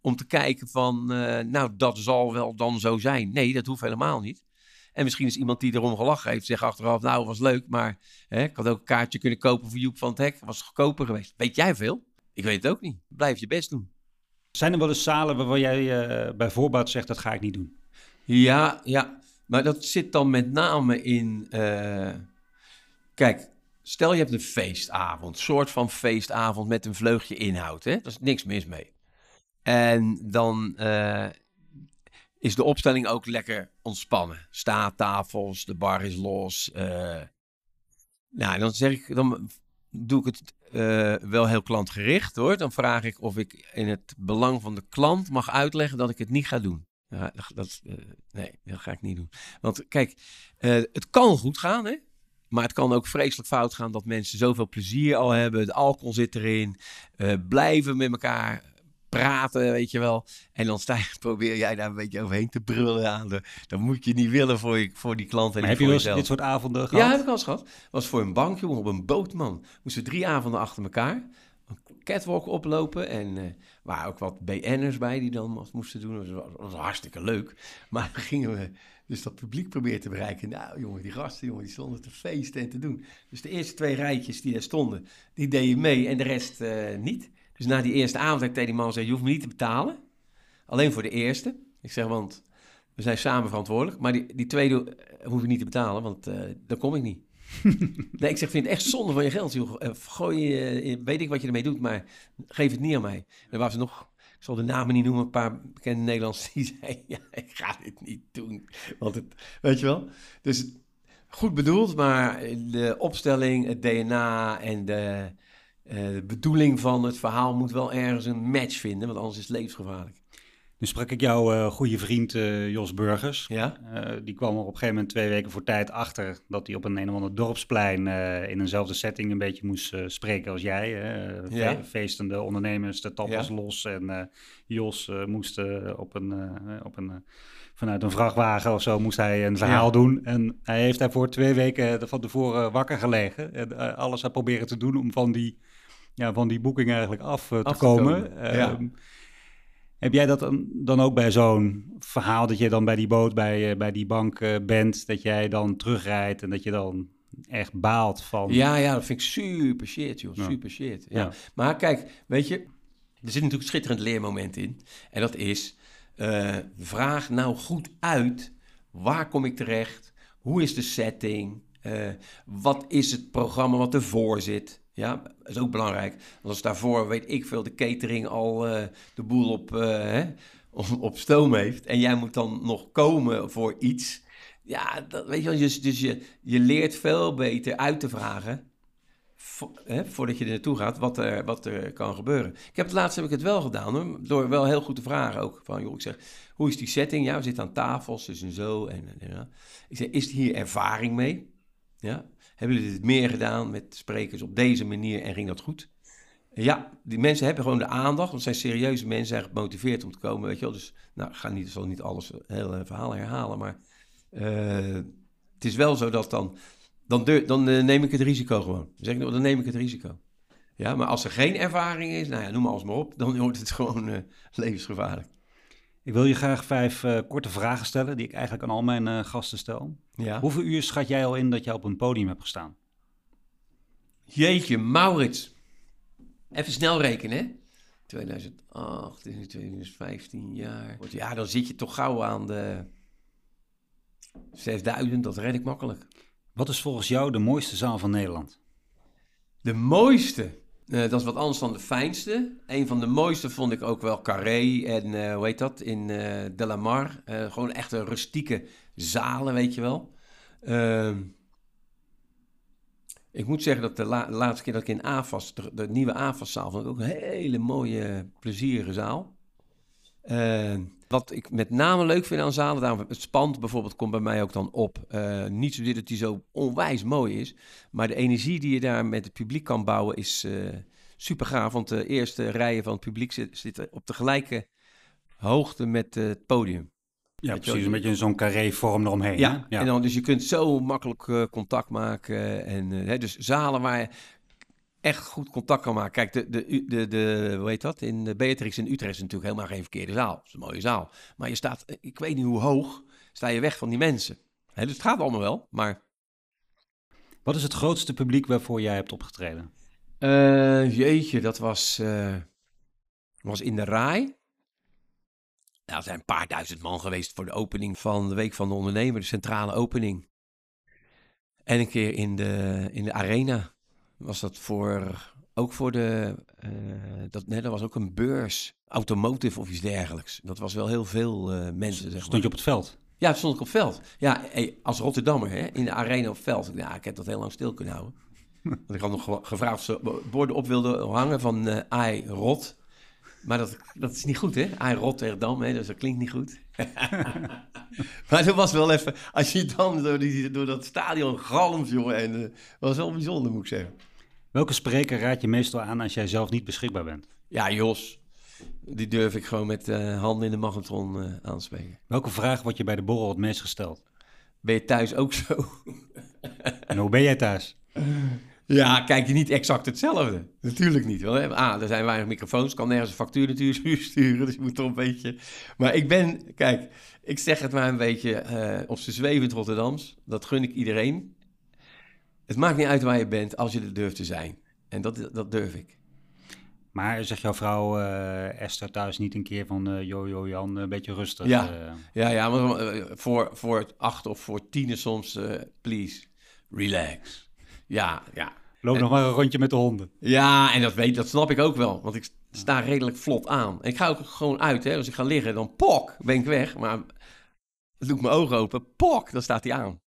B: om te kijken van, eh, nou, dat zal wel dan zo zijn. Nee, dat hoeft helemaal niet. En misschien is iemand die erom gelachen heeft, zegt achteraf, nou, was leuk, maar hè, ik had ook een kaartje kunnen kopen voor Joep van het Hek. Was goedkoper geweest. Weet jij veel? Ik weet het ook niet. Blijf je best doen.
C: zijn er wel eens zalen waarvan jij eh, bij voorbaat zegt dat ga ik niet doen?
B: Ja, ja. Maar dat zit dan met name in. eh, kijk, stel je hebt een feestavond, soort van feestavond met een vleugje inhoud. Hè? Daar is niks mis mee. En dan eh, is de opstelling ook lekker ontspannen. Staattafels, de bar is los. eh. nou, dan zeg ik, dan doe ik het eh, wel heel klantgericht hoor. Dan vraag ik of ik in het belang van de klant mag uitleggen dat ik het niet ga doen. Ja, dat, eh, nee, dat ga ik niet doen. Want kijk, het kan goed gaan, hè? Maar het kan ook vreselijk fout gaan dat mensen zoveel plezier al hebben. De alcohol zit erin. blijven met elkaar praten, weet je wel. En dan sta je, probeer jij daar een beetje overheen te brullen aan. De, dat moet je niet willen voor, je, voor die klant en
C: Maar heb je
B: voor
C: wel eens dit soort avonden gehad?
B: Ja, heb ik al eens gehad. Was voor een bank, jongen, op een boot, man. Moesten drie avonden achter elkaar. Een catwalk oplopen. En eh waren ook wat BN'ers bij die dan wat moesten doen. Dat was, hartstikke leuk. Maar dan gingen we dus dat publiek proberen te bereiken. Nou, jongen, die gasten, jongen, die stonden te feesten en te doen. Dus de eerste twee rijtjes die daar stonden, die deden mee en de rest eh, niet. Dus na die eerste avond heb ik tegen die man gezegd, je hoeft me niet te betalen. Alleen voor de eerste. Ik zeg, want we zijn samen verantwoordelijk. Maar die, die tweede eh, hoef je niet te betalen, want eh dan kom ik niet. nee, ik zeg, vind het echt zonde van je geld. Joh. Eh, Gooi, eh, weet ik wat je ermee doet, maar geef het niet aan mij. En er was nog, ik zal de namen niet noemen, een paar bekende Nederlanders die zeiden, ja, ik ga dit niet doen. Want het, weet je wel. Dus goed bedoeld, maar de opstelling, het DNA en de, de bedoeling van het verhaal moet wel ergens een match vinden, want anders is het levensgevaarlijk.
C: Nu sprak ik jouw eh, goede vriend eh, Jos Burgers.
B: Ja?
C: Eh, die kwam er op een gegeven moment twee weken voor tijd achter dat hij op een een of ander dorpsplein eh, in eenzelfde setting een beetje moest eh, spreken als jij. Eh, fe-
B: Ja.
C: Feestende ondernemers, de
B: Ja.
C: los. En eh, Jos eh, moest eh, op een, eh, op een, eh, vanuit een vrachtwagen of zo moest hij een verhaal
B: Ja.
C: doen. En hij heeft daar voor twee weken van tevoren wakker gelegen. En eh, alles had proberen te doen om van die, ja, van die boeking eigenlijk af, eh, te
B: Af te
C: komen.
B: komen, ja.
C: Ehm, heb jij dat dan, ook bij zo'n verhaal dat je dan bij die boot, bij, eh, bij die bank eh, bent, dat jij dan terugrijdt en dat je dan echt baalt van...
B: Ja, ja, dat vind ik super shit, joh.
C: Ja.
B: Super shit. Ja.
C: Ja.
B: Maar kijk, weet je, er zit natuurlijk een schitterend leermoment in. En dat is, vraag nou goed uit, waar kom ik terecht? Hoe is de setting? Wat is het programma wat ervoor zit? Ja, dat is ook belangrijk. Want als daarvoor, weet ik veel, de catering al eh, de boel op, eh, hè, op, stoom heeft... en jij moet dan nog komen voor iets... Ja, dat, weet je wel, dus, dus je, je leert veel beter uit te vragen hè, voordat je er naartoe gaat, wat er, wat er kan gebeuren. Ik heb het laatst heb ik het wel gedaan, hoor, door wel heel goed te vragen ook. Van, joh, ik zeg, hoe is die setting? Ja, we zitten aan tafels, dus en zo. En. Ik zeg, is hier ervaring mee? Ja. Hebben jullie dit meer gedaan met sprekers op deze manier en ging dat goed? Ja, die mensen hebben gewoon de aandacht, want het zijn serieuze mensen, zijn gemotiveerd om te komen, weet je wel. Dus, nou, ik ga niet, zal niet alles, het hele verhaal herhalen, maar eh, het is wel zo dat dan dan, dan eh, neem ik het risico gewoon. Dan zeg ik, nou, dan neem ik het risico. Ja, maar als er geen ervaring is, nou ja, noem alles maar op, dan wordt het gewoon eh, levensgevaarlijk.
C: Ik wil je graag vijf eh, korte vragen stellen die ik eigenlijk aan al mijn eh, gasten stel.
B: Ja.
C: Hoeveel uur schat jij al in dat je op een podium hebt gestaan?
B: Jeetje, Maurits. Even snel rekenen, hè? 2008, dit is nu 2015 jaar. Ja, dan zit je toch gauw aan de 6000, dat red ik makkelijk.
C: Wat is volgens jou de mooiste zaal van Nederland?
B: De mooiste, eh, dat is wat anders dan de fijnste. Een van de mooiste vond ik ook wel Carré en eh, hoe heet dat, in Mar. Eh, gewoon echte rustieke zalen, weet je wel. Ehm, ik moet zeggen dat de, la- de laatste keer dat ik in AFAS, de, de nieuwe AFAS-zaal, vond ik ook een hele mooie, plezierige zaal. Ehm, wat ik met name leuk vind aan zalen, daarom het spand bijvoorbeeld komt bij mij ook dan op. Eh, niet zozeer dat die zo onwijs mooi is, maar de energie die je daar met het publiek kan bouwen is eh, super gaaf. Want de eerste rijen van het publiek zit- zitten op de gelijke hoogte met eh, het podium.
C: Ja, precies. Een beetje zo'n carré-vorm eromheen.
B: Ja,
C: hè?
B: En dan, dus je kunt zo makkelijk eh, contact maken. En, eh, hè, dus zalen waar je echt goed contact kan maken. Kijk, de, de, de, de, hoe heet dat? In de Beatrix in Utrecht is natuurlijk helemaal geen verkeerde zaal. Het is een mooie zaal. Maar je staat, eh, ik weet niet hoe hoog, sta je weg van die mensen. Hè, dus het gaat allemaal wel, maar...
C: Wat is het grootste publiek waarvoor jij hebt opgetreden?
B: Eh, jeetje, dat was, eh, was in de Rai. Nou, er zijn een paar duizend man geweest voor de opening van de Week van de Ondernemer, de centrale opening. En een keer in de, in de Arena was dat voor, ook voor de, eh, dat, nee, dat was ook een beurs, automotive of iets dergelijks. Dat was wel heel veel eh, mensen, zeg maar.
C: Stond je op het veld?
B: Ja, stond ik op veld. Ja, hey, als Rotterdammer, hè, in de arena op veld. Ik, nou, ik heb dat heel lang stil kunnen houden. Want ik had nog ge- gevraagd of ze borden op wilden hangen van eh I Rot. Maar dat, dat is niet goed, hè? Hij Rotterdam, hè? Dus dat klinkt niet goed. maar dat was wel even... Als je dan door, die, door dat stadion galmt, jongen. En uh, was wel bijzonder, moet ik zeggen.
C: Welke spreker raad je meestal aan als jij zelf niet beschikbaar bent?
B: Ja, Jos. Die durf ik gewoon met uh, handen in de magnetron uh, aanspreken.
C: Welke vraag wordt je bij de borrel het meest gesteld?
B: Ben je thuis ook zo?
C: en hoe ben jij thuis?
B: Ja, kijk je niet exact hetzelfde. Natuurlijk niet. Wel, ah, er zijn weinig microfoons. Kan nergens een factuur natuurlijk sturen. Dus je moet toch een beetje... Maar ik ben... Kijk, ik zeg het maar een beetje uh, op z'n zwevend Rotterdams. Dat gun ik iedereen. Het maakt niet uit waar je bent als je er durft te zijn. En dat, dat durf ik.
C: Maar zeg jouw vrouw uh, Esther thuis niet een keer van uh, joh, Jan, een beetje rustig?
B: Ja, uh... ja, ja maar voor, voor acht of voor tien soms, please, relax. Ja, ja.
C: Loop nog maar een rondje met de honden.
B: Ja, en dat, weet, dat snap ik ook wel. Want ik sta redelijk vlot aan. ik ga ook gewoon uit. Hè. Als ik ga liggen, dan pok, ben ik weg. Maar doe ik mijn ogen open, pok, dan staat hij aan.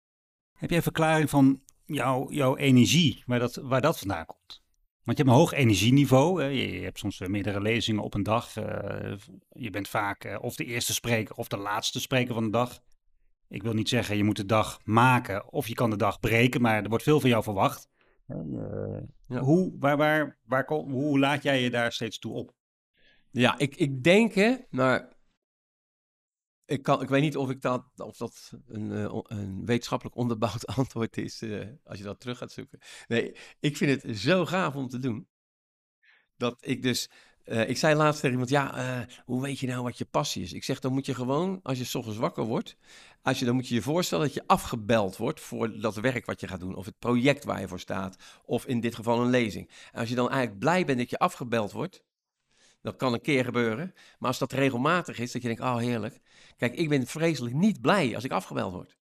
C: Heb jij een verklaring van jouw, jouw energie, waar dat, waar dat vandaan komt? Want je hebt een hoog energieniveau. Je, hebt soms eh, meerdere lezingen op een dag. Eh, je bent vaak eh, of de eerste spreker of de laatste spreker van de dag. Ik wil niet zeggen je moet de dag maken of je kan de dag breken, maar er wordt veel van jou verwacht. Ja. Hoe, waar, waar, waar, hoe laat jij je daar steeds toe op?
B: Ja, ik, ik denk hè, maar ik, kan, ik weet niet of, ik dat, of dat een, een wetenschappelijk onderbouwd antwoord is, uh, als je dat terug gaat zoeken. Nee, ik vind het zo gaaf om te doen. Dat ik dus, uh, ik zei laatst tegen iemand, ja, hoe weet je nou wat je passie is? Ik zeg, dan moet je gewoon, als je s ochtends wakker wordt, als je, dan moet je je voorstellen dat je afgebeld wordt voor dat werk wat je gaat doen, of het project waar je voor staat, of in dit geval een lezing. En als je dan eigenlijk blij bent dat je afgebeld wordt, dat kan een keer gebeuren. Maar als dat regelmatig is, dat je denkt, oh heerlijk. Kijk, ik ben vreselijk niet blij als ik afgebeld word.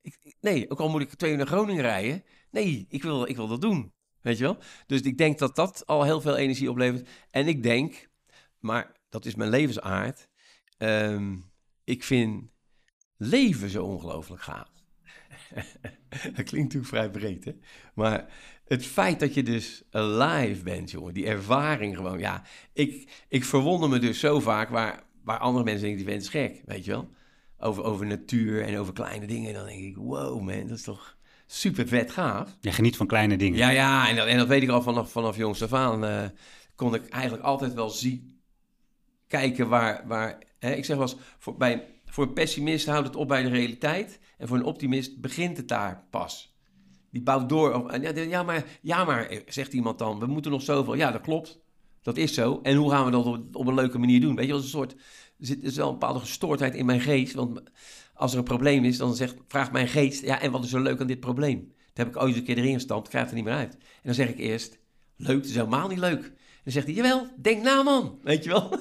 B: Ik, nee, ook al moet ik twee uur naar Groningen rijden. Nee, ik wil, ik wil dat doen. Weet je wel? Dus ik denk dat dat al heel veel energie oplevert. En ik denk, maar dat is mijn levensaard. Um, ik vind leven zo ongelooflijk gaaf. dat klinkt natuurlijk vrij breed, hè? Maar het feit dat je dus alive bent, jongen, die ervaring gewoon. Ja, ik, ik verwonder me dus zo vaak waar, waar andere mensen denken, die vent gek, weet je wel? Over, over natuur en over kleine dingen. Dan denk ik, wow man, dat is toch super vet gaaf.
C: Je geniet van kleine dingen.
B: Ja, ja, en dat, en dat weet ik al vanaf, vanaf jongs af aan. Uh, kon ik eigenlijk altijd wel zien, kijken waar, waar hè, ik zeg wel eens, voor, bij, voor een pessimist houdt het op bij de realiteit. En voor een optimist begint het daar pas. Die bouwt door. Ja, maar, ja, maar, eh, zegt iemand dan, we moeten nog zoveel. Ja, dat klopt. Dat is zo. En hoe gaan we dat op, een leuke manier doen? Weet je, als een soort. Er zit wel een bepaalde gestoordheid in mijn geest. Want als er een probleem is, dan zegt, vraagt mijn geest: ja, en wat is zo leuk aan dit probleem? Dat heb ik ooit een keer erin gestampt, krijg er niet meer uit. En dan zeg ik eerst: leuk, het is helemaal niet leuk. En dan zegt hij: jawel, denk na, man. Weet je wel?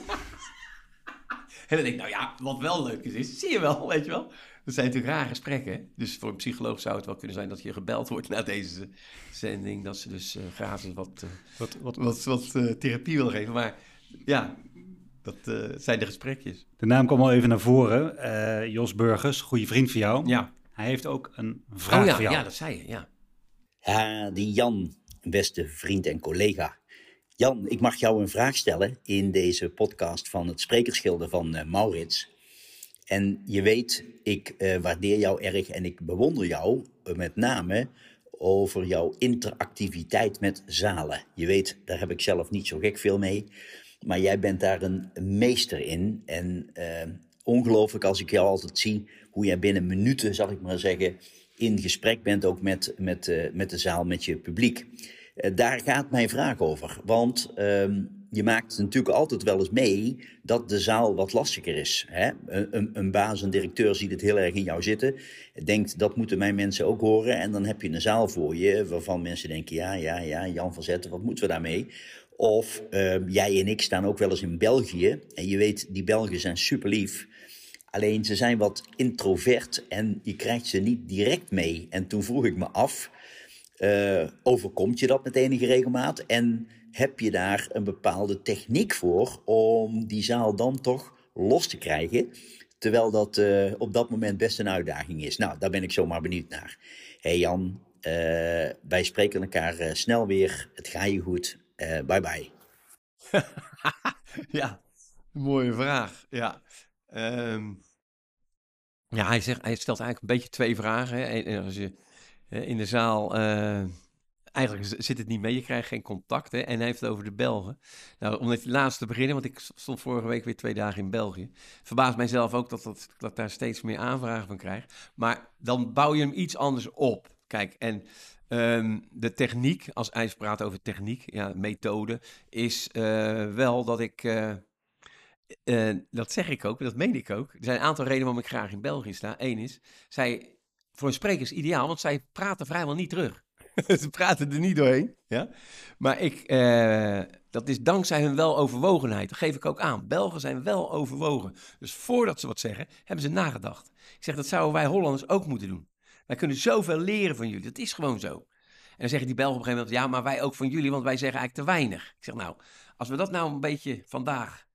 B: en dan denk ik: nou ja, wat wel leuk is, is zie je wel, weet je wel? Dat zijn natuurlijk rare gesprekken. Dus voor een psycholoog zou het wel kunnen zijn dat je gebeld wordt na deze zending. Dat ze dus uh, gratis wat, uh, wat, wat, wat, wat uh, therapie wil geven. Maar ja, dat zijn de gesprekjes.
C: De naam kwam al even naar voren. Jos Burgers, goede vriend van jou.
B: Ja.
C: Hij heeft ook een vraag
B: oh, ja,
C: voor jou.
B: Ja, dat zei je, ja.
D: Ja, die Jan, beste vriend en collega. Jan, ik mag jou een vraag stellen in deze podcast van het Sprekerschilder van Maurits. En je weet, ik uh, waardeer jou erg en ik bewonder jou uh, met name over jouw interactiviteit met zalen. Je weet, daar heb ik zelf niet zo gek veel mee. Maar jij bent daar een meester in. En uh, ongelooflijk als ik jou altijd zie, hoe jij binnen minuten, zal ik maar zeggen, in gesprek bent ook met, met, met de zaal, met je publiek. daar gaat mijn vraag over. Want ehm, je maakt natuurlijk altijd wel eens mee dat de zaal wat lastiger is. Hè? Een, een, baas, een directeur ziet het heel erg in jou zitten. Denkt, dat moeten mijn mensen ook horen. En dan heb je een zaal voor je waarvan mensen denken, ja, ja, ja, Jan van Zetten, wat moeten we daarmee? Of uh, jij en ik staan ook wel eens in België. En je weet, die Belgen zijn super lief. Alleen ze zijn wat introvert en je krijgt ze niet direct mee. En toen vroeg ik me af, uh, overkomt je dat met enige regelmaat? En heb je daar een bepaalde techniek voor om die zaal dan toch los te krijgen? Terwijl dat uh, op dat moment best een uitdaging is. Nou, daar ben ik zomaar benieuwd naar. hey Jan, uh, wij spreken elkaar uh, snel weer. Het gaat je goed. bye bye.
B: ja, mooie vraag. Ja. Ehm, ja, hij, zegt, hij stelt eigenlijk een beetje twee vragen. Hè. Als je eh, in de zaal... eigenlijk zit het niet mee, je krijgt geen contact. Hè. En hij heeft het over de Belgen. Nou, om die laatste te beginnen, want ik stond vorige week weer twee dagen in België. Verbaast mijzelf ook dat, dat, dat daar steeds meer aanvragen van krijg. Maar dan bouw je hem iets anders op. Kijk, en ehm, de techniek, als hij praat over techniek, ja, methode, is eh, wel dat ik... eh, eh, dat zeg ik ook, dat meen ik ook. Er zijn een aantal redenen waarom ik graag in België sta. Eén is, zij, voor een spreker is ideaal, want zij praten vrijwel niet terug. Ze praten er niet doorheen. Ja? Maar ik, eh, dat is dankzij hun weloverwogenheid. Dat geef ik ook aan. Belgen zijn wel overwogen. Dus voordat ze wat zeggen, hebben ze nagedacht. Ik zeg, dat zouden wij Hollanders ook moeten doen. Wij kunnen zoveel leren van jullie. Dat is gewoon zo. En dan zeggen die Belgen op een gegeven moment, ja, maar wij ook van jullie, want wij zeggen eigenlijk te weinig. Ik zeg, nou, als we dat nou een beetje vandaag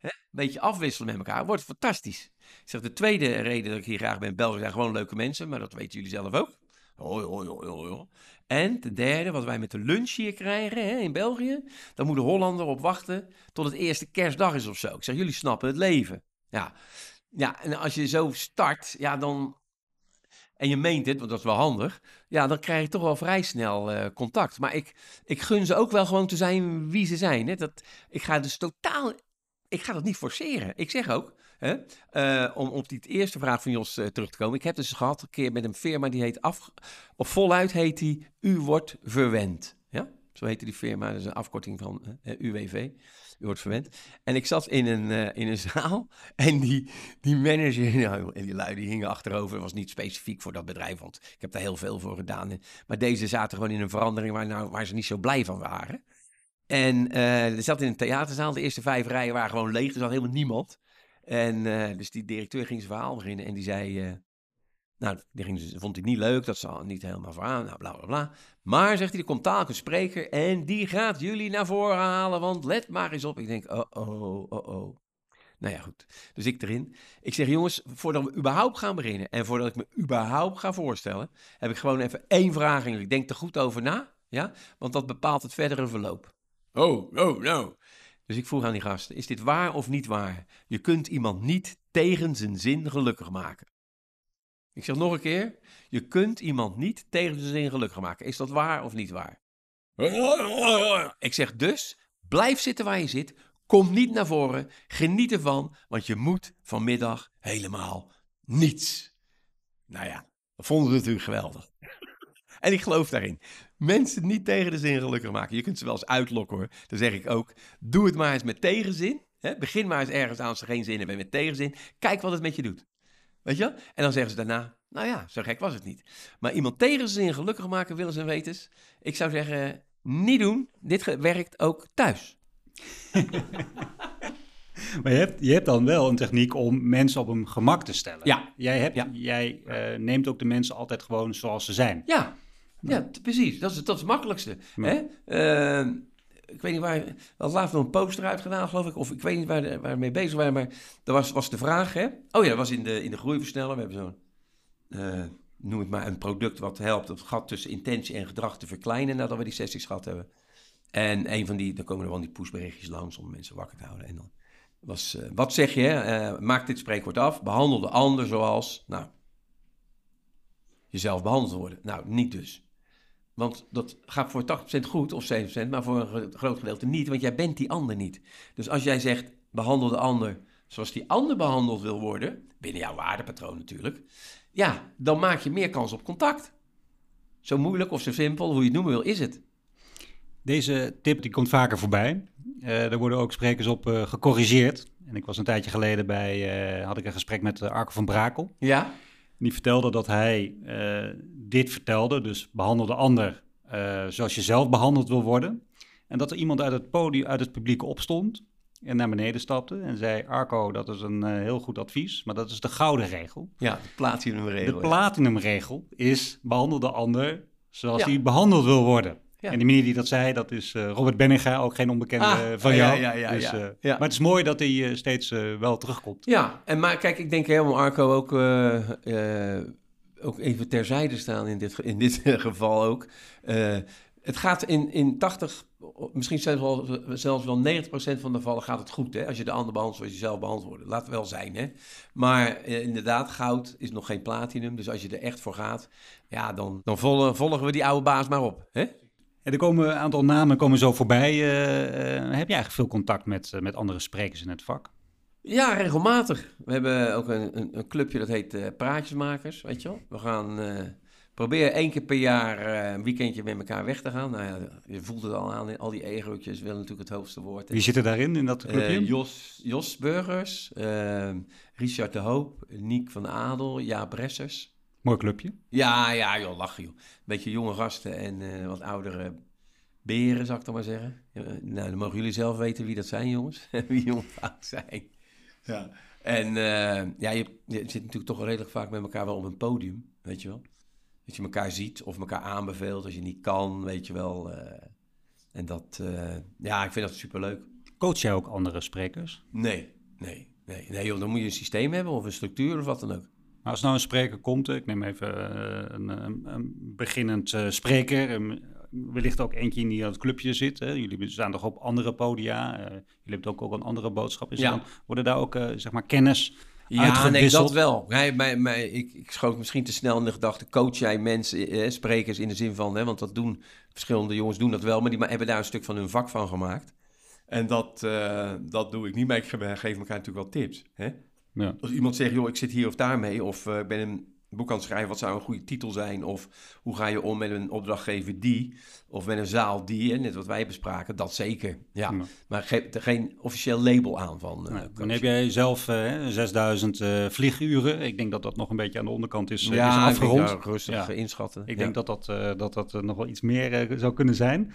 B: een beetje afwisselen met elkaar, wordt het fantastisch. Ik zeg, de tweede reden dat ik hier graag ben, Belgen zijn gewoon leuke mensen, maar dat weten jullie zelf ook. Hoi, hoi, hoi. En de derde, wat wij met de lunch hier krijgen hè, in België, dan moet de Hollander op wachten tot het eerste kerstdag is of zo. Ik zeg, jullie snappen het leven. Ja, ja en als je zo start, ja, dan, en je meent het, want dat is wel handig, ja, dan krijg je toch wel vrij snel eh, contact. Maar ik, ik gun ze ook wel gewoon te zijn wie ze zijn. Hè? Dat, ik ga dus totaal, ik ga dat niet forceren. Ik zeg ook, hè, eh, om op die eerste vraag van Jos eh, terug te komen. Ik heb dus gehad een keer met een firma die heet af, of voluit heet die U wordt verwend. Ja, zo heette die firma, dat is een afkorting van eh, UWV. U wordt verwend. En ik zat in een, in een zaal en die, die manager nou, en die lui die hingen achterover. Was niet specifiek voor dat bedrijf, want ik heb daar heel veel voor gedaan. Maar deze zaten gewoon in een verandering waar, nou, waar ze niet zo blij van waren. En eh er zat in een theaterzaal, de eerste vijf rijen waren gewoon leeg, er zat helemaal niemand. En eh, dus die directeur ging zijn verhaal beginnen en die zei... eh, nou, die ging, dus- vond hij niet leuk, dat zal niet helemaal vooraan, nou, bla bla bla. Maar, zegt hij, er komt een spreker en die gaat jullie naar voren halen, want let maar eens op. Ik denk, oh oh, oh oh. Nou ja, goed. Dus ik erin. Ik zeg, jongens, voordat we überhaupt gaan beginnen en voordat ik me überhaupt ga voorstellen, heb ik gewoon even één vraag ik denk er goed over na, ja? Want dat bepaalt het verdere verloop. Oh, oh, nou. Dus ik vroeg aan die gasten, is dit waar of niet waar? Je kunt iemand niet tegen zijn zin gelukkig maken. Ik zeg nog een keer, je kunt iemand niet tegen zijn zin gelukkig maken. Is dat waar of niet waar? Ik zeg dus, blijf zitten waar je zit, kom niet naar voren, geniet ervan, want je moet vanmiddag helemaal niets. Nou ja, dat vonden ze natuurlijk geweldig. En ik geloof daarin. Mensen niet tegen de zin gelukkig maken. Je kunt ze wel eens uitlokken hoor. Dan zeg ik ook, doe het maar eens met tegenzin. Hè? Begin maar eens ergens aan als ze geen zin hebben met tegenzin. Kijk wat het met je doet. Weet je? En dan zeggen ze daarna, nou ja, zo gek was het niet. Maar iemand tegen zijn zin gelukkig maken, willen ze en wetens. Ik zou zeggen, niet doen. Dit werkt ook thuis.
C: Maar je hebt, je hebt dan wel een techniek om mensen op hun gemak te stellen.
B: Ja.
C: Jij, hebt,
B: Ja.
C: jij eh, neemt ook de mensen altijd gewoon zoals ze zijn.
B: Ja, ja t- precies. Dat is, dat is het makkelijkste. Hè? Ehm, ik weet niet waar... We hadden laatst nog een poster uitgedaan, geloof ik. Of ik weet niet waar, de- waar we mee bezig waren. Maar er was, was de vraag, hè? Oh ja, dat was in de, in de groeiversneller. We hebben zo'n... eh, noem het maar een product wat helpt het gat tussen intentie en gedrag te verkleinen nadat we die sessies gehad hebben. En een van die, dan komen er wel die pushberichtjes langs om mensen wakker te houden. En dan was, eh, wat zeg je? Eh, maak dit spreekwoord af. Behandel de ander zoals, nou, jezelf behandeld worden. Nou, niet dus. Want dat gaat voor 80% goed of 7%, maar voor een gro- groot gedeelte niet, want jij bent die ander niet. Dus als jij zegt, behandel de ander zoals die ander behandeld wil worden, binnen jouw waardepatroon natuurlijk, ja, dan maak je meer kans op contact. Zo moeilijk of zo simpel, hoe je het noemen wil, is het.
C: Deze tip die komt vaker voorbij. Eh er worden ook sprekers op eh, gecorrigeerd. En ik was een tijdje geleden bij, eh, had ik een gesprek met uh, Arco van Brakel.
B: Ja?
C: Die vertelde dat hij dit vertelde, dus behandel de ander eh, zoals je zelf behandeld wil worden. En dat er iemand uit het podium, uit het publiek opstond en naar beneden stapte en zei, Arco, dat is een eh, heel goed advies, maar dat is de gouden regel.
B: Ja, de platinumregel.
C: De platinumregel is behandel de ander zoals
B: Ja.
C: hij behandeld wil worden.
B: Ja.
C: En die manier die dat zei, dat is eh, Robert Benninga, ook geen onbekende
B: Ah,
C: van jou.
B: ja, ja,
C: Dus,
B: ja. Ja.
C: Maar het is mooi dat hij steeds wel terugkomt.
B: Ja, en maar kijk, ik denk helemaal Arco ook, ook even terzijde staan in dit, in dit geval ook. Eh, het gaat in, in 80 misschien zelfs wel, zelfs wel 90% van de gevallen gaat het goed. Hè? Als je de ander behandelt zoals je zelf. Laat het wel zijn. Hè? Maar eh, inderdaad, goud is nog geen platinum. Dus als je er echt voor gaat, ja, dan, dan volgen, volgen we die oude baas maar op. Hè?
C: Er komen een aantal namen komen zo voorbij. Eh, heb je eigenlijk veel contact met, met andere sprekers in het vak?
B: Ja, regelmatig. We hebben ook een, een, een clubje dat heet eh, Praatjesmakers, weet je wel. We gaan eh, proberen één keer per jaar eh, een weekendje met elkaar weg te gaan. Nou ja, je voelt het al aan, al die egootjes willen natuurlijk het hoogste woord.
C: Wie zit er daarin, in dat clubje?
B: Jos, Jos Burgers, Richard de Hoop, Niek van Adel, Jaap Ressers.
C: Mooi clubje.
B: Ja, ja, joh, lachen joh. Beetje jonge gasten en wat oudere beren, zou ik dan maar zeggen. Nou, dan mogen jullie zelf weten wie dat zijn, jongens. wie jong oud zijn. Ja. En eh, ja, je, je zit natuurlijk toch redelijk vaak met elkaar wel op een podium, weet je wel. Dat je elkaar ziet of elkaar aanbeveelt als je niet kan, weet je wel. eh. en dat, eh, ja, ik vind dat superleuk.
C: Coach jij ook andere sprekers?
B: Nee, nee, nee. Nee, joh, dan moet je een systeem hebben of een structuur of wat dan ook.
C: Maar als nou een spreker komt, ik neem even een, een, een beginnend eh, spreker, een- wellicht ook eentje die aan het clubje zit. Hè? Jullie staan toch op andere podia, eh, jullie hebben ook, ook een andere boodschap. Is
B: Ja.
C: dan, worden daar ook eh, zeg maar kennis
B: Ja, nee, dat wel. Nee, mij, mij, ik, ik schoot misschien te snel in de gedachte, coach jij mensen, eh, sprekers in de zin van, hè, want dat doen verschillende jongens doen dat wel, maar die ma- hebben daar een stuk van hun vak van gemaakt. En dat, dat doe ik niet, maar ik ge- geef elkaar natuurlijk wel tips. Hè?
C: Ja.
B: Als iemand zegt, joh, ik zit hier of daar mee, of ik ben een boek aan het schrijven, wat zou een goede titel zijn? Of hoe ga je om met een opdrachtgever die, of met een zaal die, hè, net wat wij bespraken, dat zeker. Ja,
C: Ja.
B: maar geef er geen officieel label aan van. eh,
C: dan heb jij zelf eh, 6000 eh, vlieguren. Ik denk dat dat nog een beetje aan de onderkant is,
B: ja,
C: is afgerond.
B: rustig inschatten.
C: Ik denk dat dat, dat, dat nog wel iets meer zou kunnen zijn.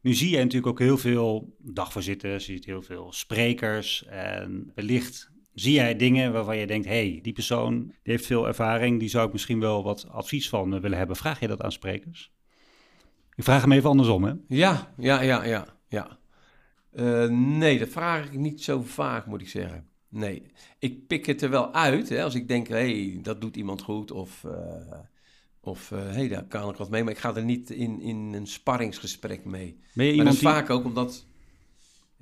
C: Nu zie je natuurlijk ook heel veel dagvoorzitters, je ziet heel veel sprekers. En wellicht zie jij dingen waarvan je denkt, hé, hey, die persoon die heeft veel ervaring, die zou ik misschien wel wat advies van eh, willen hebben. Vraag je dat aan sprekers? Ik vraag hem even andersom, hè?
B: Ja, ja, ja, ja, ja. Eh, nee, dat vraag ik niet zo vaak, moet ik zeggen. Nee, ik pik het er wel uit hè, als ik denk, hé, hey, dat doet iemand goed of, eh, of hé, hey, daar kan ik wat mee. Maar ik ga er niet in, in een sparringsgesprek mee.
C: Ben je
B: Maar dat is
C: die...
B: vaak ook omdat,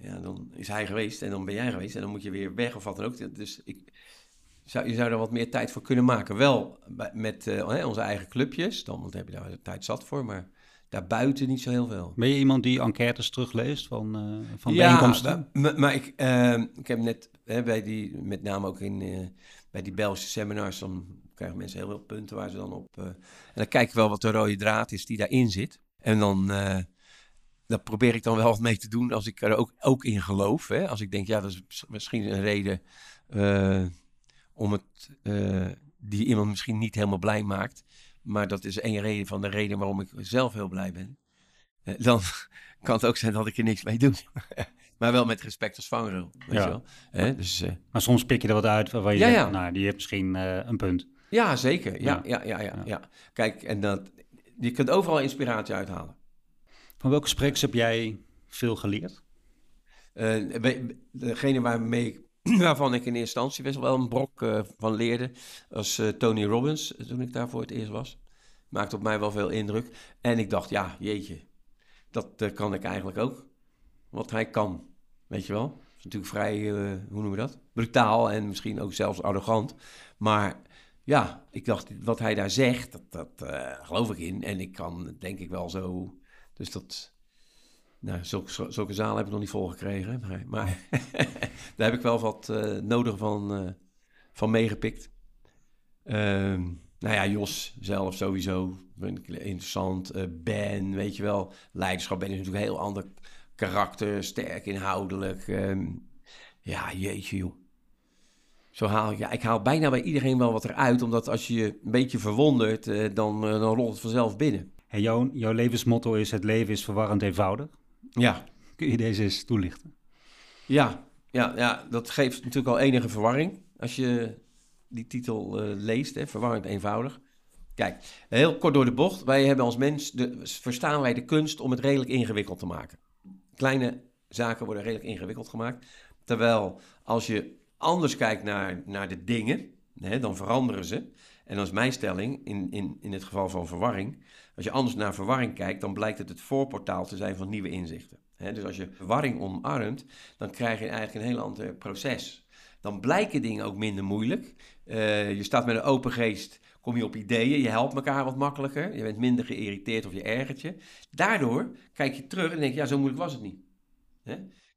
B: ja, dan is hij geweest en dan ben jij geweest en dan moet je weer weg of wat dan ook. Dus ik, zou, je zou er wat meer tijd voor kunnen maken. Wel bij- met eh, hè, onze eigen clubjes, dan heb je daar de tijd zat voor, maar daarbuiten niet zo heel veel.
C: Ben je iemand die enquêtes terugleest van, eh van bijeenkomsten?
B: maar, maar- ik, eh, ik heb net hè, bij die, met name ook in, eh, bij die Belgische seminars, dan krijgen mensen heel veel punten waar ze dan op. en dan kijk ik wel wat de rode draad is die daarin zit. En dan, daar probeer ik dan wel wat mee te doen als ik er ook, ook in geloof. Hè? Als ik denk, ja, dat is mis- misschien een reden eh, om het, eh, die iemand misschien niet helemaal blij maakt. Maar dat is één reden van de reden waarom ik zelf heel blij ben. Eh, dan kan het ook zijn dat ik er niks mee doe. maar wel met respect als vangrail. Weet
C: Ja.
B: je wel? Hè? Dus,
C: Maar soms pik je er wat uit waarvan je
B: Ja,
C: denkt,
B: ja.
C: nou, die heeft misschien een punt.
B: ja, zeker. Ja,
C: ja,
B: Ja. ja, Kijk, en dat, je kunt overal inspiratie uithalen.
C: Van welke sprekers heb jij veel geleerd?
B: Eh, degene waarmee ik, waarvan ik in eerste instantie best wel een brok eh, van leerde, was eh, Tony Robbins, toen ik daar voor het eerst was. Maakte op mij wel veel indruk. En ik dacht, ja, jeetje, dat kan ik eigenlijk ook. Wat hij kan, weet je wel. is natuurlijk vrij, hoe noemen we dat? Brutaal en misschien ook zelfs arrogant. Maar ja, ik dacht, wat hij daar zegt, dat, dat geloof ik in. En ik kan, denk ik wel zo. Dus dat. Nou, zulke, zulke zalen heb ik nog niet volgekregen. Maar, maar daar heb ik wel wat eh, nodig van, eh, van meegepikt. Ehm, nou ja, Jos zelf sowieso. Vind ik interessant. Eh, ben, weet je wel. Leiderschap. Ben is natuurlijk een heel ander karakter. Sterk inhoudelijk. Ehm, ja, jeetje joh. Zo haal ik, ja, ik haal bijna bij iedereen wel wat eruit. Omdat als je je een beetje verwondert, dan, dan rolt het vanzelf binnen.
C: Hey, jouw, jouw levensmotto is: het leven is verwarrend eenvoudig.
B: Ja,
C: Kun je deze eens toelichten?
B: Ja, ja, ja, dat geeft natuurlijk al enige verwarring als je die titel eh, leest, hè, verwarrend eenvoudig. Kijk, heel kort door de bocht. Wij hebben als mens, de, verstaan wij de kunst om het redelijk ingewikkeld te maken. Kleine zaken worden redelijk ingewikkeld gemaakt. Terwijl als je anders kijkt naar, naar de dingen, hè, dan veranderen ze. En dat is mijn stelling, in, in, in het geval van verwarring. Als je anders naar verwarring kijkt, dan blijkt het het voorportaal te zijn van nieuwe inzichten. dus als je verwarring omarmt, dan krijg je eigenlijk een heel ander proces. Dan blijken dingen ook minder moeilijk. Eh, je staat met een open geest, kom je op ideeën, je helpt elkaar wat makkelijker. Je bent minder geïrriteerd of je ergert je. Daardoor kijk je terug en denk je, ja, zo moeilijk was het niet.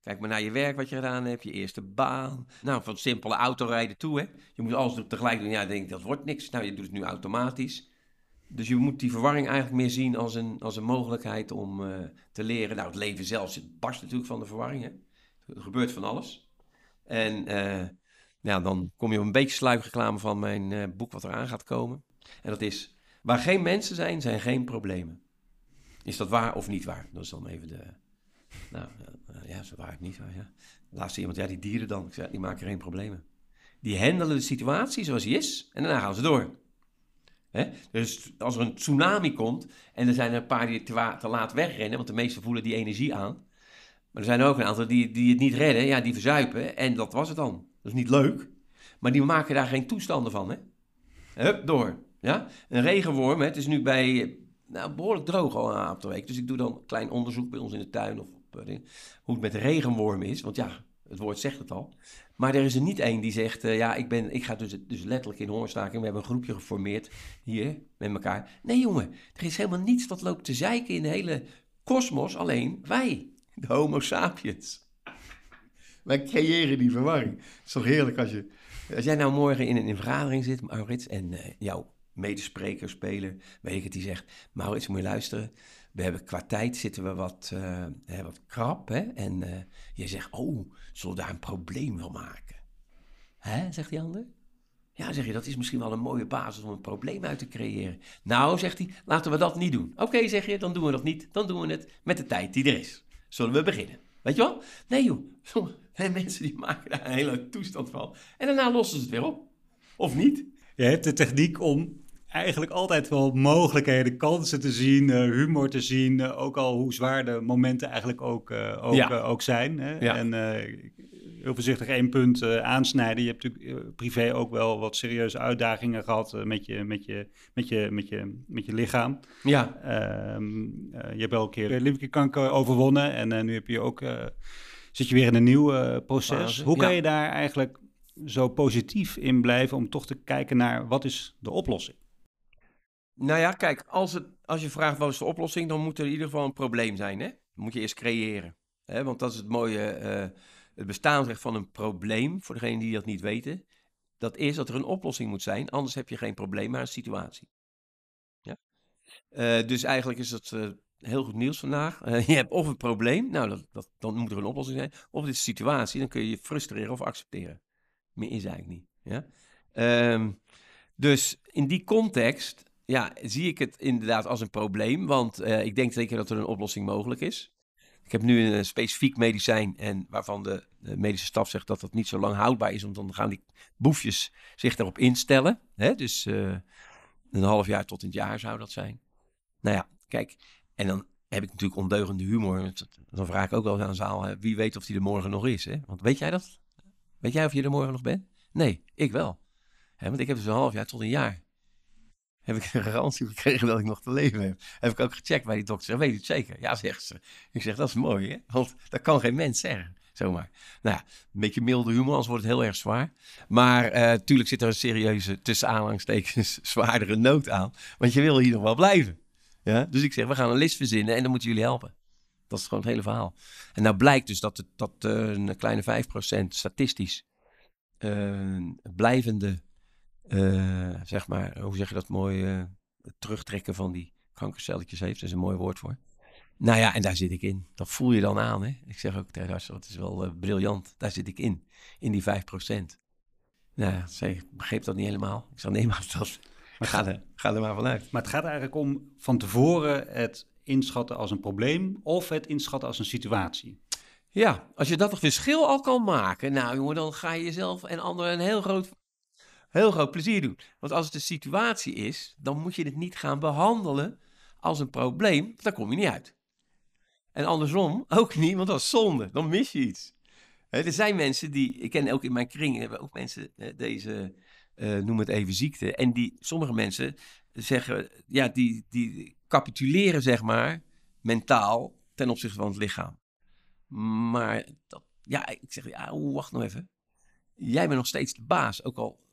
B: Kijk maar naar je werk wat je gedaan hebt, je eerste baan. Nou, van simpele autorijden toe. Je moet alles tegelijk doen. Ja, denk ik, dat wordt niks. Nou, je doet het nu automatisch. Dus je moet die verwarring eigenlijk meer zien als een, als een mogelijkheid om uh, te leren. Nou, het leven zelf barst natuurlijk van de verwarring, hè. Er gebeurt van alles. En uh, nou, dan kom je op een beetje sluikreclame van mijn uh, boek wat eraan gaat komen. En dat is, waar geen mensen zijn, zijn geen problemen. Is dat waar of niet waar? Dat is dan even de, nou, ja, zo waar niet waar, ja. Laatste iemand, ja, die dieren dan. Die maken geen problemen. Die handelen de situatie zoals die is en daarna gaan ze door. Dus als er een tsunami komt en er zijn er een paar die te, te laat wegrennen, want de meesten voelen die energie aan. Maar er zijn ook een aantal die, die het niet redden, ja, die verzuipen en dat was het dan. Dat is niet leuk, maar die maken daar geen toestanden van. Hè? Hup, door. Ja? Een regenworm, hè? het is nu bij nou, behoorlijk droog al een aantal weken. Dus ik doe dan een klein onderzoek bij ons in de tuin of hoe het met regenworm is. Want ja, het woord zegt het al. Maar er is er niet één die zegt, uh, ja, ik, ben, ik ga dus, dus letterlijk in hongerstaking. We hebben een groepje geformeerd hier met elkaar. Nee jongen, er is helemaal niets wat loopt te zeiken in de hele kosmos. Alleen wij, de homo sapiens. Wij creëren die verwarring. Het is toch heerlijk als je... Als jij nou morgen in een, vergadering zit, Maurits, en uh, jouw medespreker, speler, weet ik het, die zegt... Maurits, moet je luisteren we hebben qua tijd zitten we wat, uh, hè, wat krap. Hè? En uh, je zegt, oh, zullen daar een probleem van maken? Hè, zegt die ander. Ja, zeg je, dat is misschien wel een mooie basis om een probleem uit te creëren. Nou, zegt hij, laten we dat niet doen. Oké, zeg je, dan doen we dat niet. Dan doen we het met de tijd die er is. Zullen we beginnen? Weet je wel? Nee joh, en mensen die maken daar een hele toestand van. En daarna lossen ze het weer op. Of niet?
C: Je hebt de techniek om eigenlijk altijd wel mogelijkheden, kansen te zien, uh, humor te zien. Uh, ook al hoe zwaar de momenten eigenlijk ook, uh, ook, ja. ook zijn. Hè? Ja. En heel voorzichtig één punt aansnijden. Je hebt natuurlijk privé ook wel wat serieuze uitdagingen gehad met, je, met, je, met, je, met, je, met je lichaam. Ja. Ehm, je hebt wel een keer lymfekanker overwonnen en nu heb je ook, zit je weer in een nieuw proces. Hoe kan je daar eigenlijk zo positief in blijven om toch te kijken naar wat is de oplossing?
B: Nou ja, kijk, als, het, als je vraagt wat is de oplossing, dan moet er in ieder geval een probleem zijn. Hè? Dat moet je eerst creëren. Hè? Want dat is het mooie, uh, het bestaansrecht van een probleem, voor degenen die dat niet weten. Dat is dat er een oplossing moet zijn, anders heb je geen probleem, maar een situatie. Ja? Uh, dus eigenlijk is dat uh, heel goed nieuws vandaag. je hebt of een probleem, nou, dat, dat, dan moet er een oplossing zijn. Of dit is een situatie, dan kun je je frustreren of accepteren. Meer is eigenlijk niet. Ja? Um, dus in die context ja, zie ik het inderdaad als een probleem. Want uh, ik denk zeker dat er een oplossing mogelijk is. Ik heb nu een specifiek medicijn en waarvan de, de, medische staf zegt dat dat niet zo lang houdbaar is, want dan gaan die boefjes zich erop instellen. Hè? Dus uh, een half jaar tot een jaar zou dat zijn. Nou ja, kijk, en dan heb ik natuurlijk ondeugende humor. Dan vraag ik ook wel aan zaal, wie weet of die er morgen nog is. Hè? Want weet jij dat? Weet jij of je er morgen nog bent? Nee, ik wel. Hè, want ik heb dus een half jaar tot een jaar heb ik een garantie gekregen dat ik nog te leven heb. Heb ik ook gecheckt bij die dokter. Weet je het zeker? Ja, zegt ze. Ik zeg, dat is mooi, hè? Want dat kan geen mens zeggen. Zomaar. Nou ja, een beetje milde humor, anders wordt het heel erg zwaar. Maar uh, zit er een serieuze, tussen aanhalingstekens, zwaardere nood aan. Want je wil hier nog wel blijven. Ja? Dus ik zeg, we gaan een list verzinnen en dan moeten jullie helpen. Dat is gewoon het hele verhaal. En nou blijkt dus dat, het, dat uh, een kleine 5% statistisch uh, blijvende uh, zeg maar, hoe zeg je dat mooi, uh, terugtrekken van die kankercelletjes heeft. Dat is een mooi woord voor. Nou ja, en daar zit ik in. Dat voel je dan aan. Hè? Ik zeg ook tegen dat is wel uh, briljant. Daar zit ik in, in die 5%. Nou ik begreep dat niet helemaal. Ik zeg, nee, maar dat, maar ga, er, ga er maar vanuit.
C: Maar het gaat eigenlijk om van tevoren het inschatten als een probleem of het inschatten als een situatie.
B: Ja, als je dat verschil al kan maken, nou jongen, dan ga je jezelf en anderen een heel groot heel groot plezier doen. Want als het een situatie is, dan moet je het niet gaan behandelen als een probleem, want daar kom je niet uit. En andersom ook niet, want dat is zonde. Dan mis je iets. er zijn mensen die, ik ken ook in mijn kring, hebben ook mensen deze eh, noem het even ziekte. En die, sommige mensen zeggen, ja, die, die capituleren, zeg maar, mentaal ten opzichte van het lichaam. Maar dat, ja, ik zeg, ja, oeh, wacht nog even. Jij bent nog steeds de baas, ook al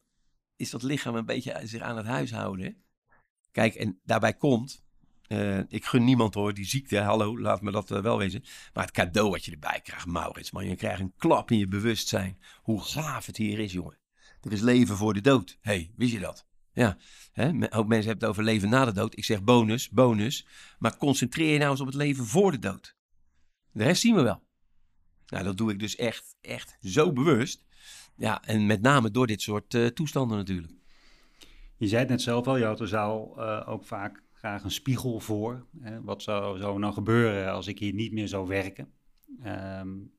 B: is dat lichaam een beetje zich aan het huishouden. Kijk, en daarbij komt, eh, ik gun niemand hoor, die ziekte, hallo, laat me dat eh, wel wezen. Maar het cadeau wat je erbij krijgt, Maurits, man, je krijgt een klap in je bewustzijn. Hoe gaaf het hier is, jongen. Er is leven voor de dood. hey, wist je dat? Ja, hè? ook mensen hebben het over leven na de dood. Ik zeg bonus, bonus. Maar concentreer je nou eens op het leven voor de dood. De rest zien we wel. Nou, dat doe ik dus echt, echt zo bewust. Ja, en met name door dit soort uh, toestanden natuurlijk.
C: Je zei het net zelf al, je er zou uh, ook vaak graag een spiegel voor. Hè? Wat zou, zou nou gebeuren als ik hier niet meer zou werken? Um,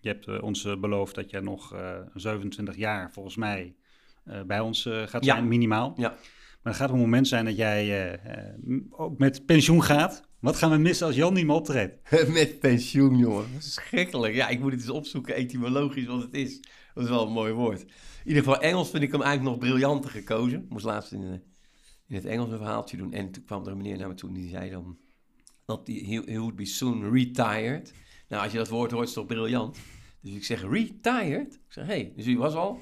C: je hebt uh, ons beloofd dat jij nog 27 jaar, volgens mij, bij ons gaat zijn, minimaal.
B: Ja.
C: Maar er gaat een moment zijn dat jij ook met pensioen gaat. Wat gaan we missen als Jan niet meer optreedt?
B: met pensioen, jongen. Schrikkelijk. Ja, ik moet het eens opzoeken, etymologisch, wat het is. Dat is wel een mooi woord. In ieder geval, Engels vind ik hem eigenlijk nog briljanter gekozen. Moest laatst in, in het Engels een verhaaltje doen. En toen kwam er een meneer naar me toe en die zei dan... dat he, he would be soon retired. Nou, als je dat woord hoort, is het toch briljant? Dus ik zeg, retired? Ik zeg, hé, hey, dus u was al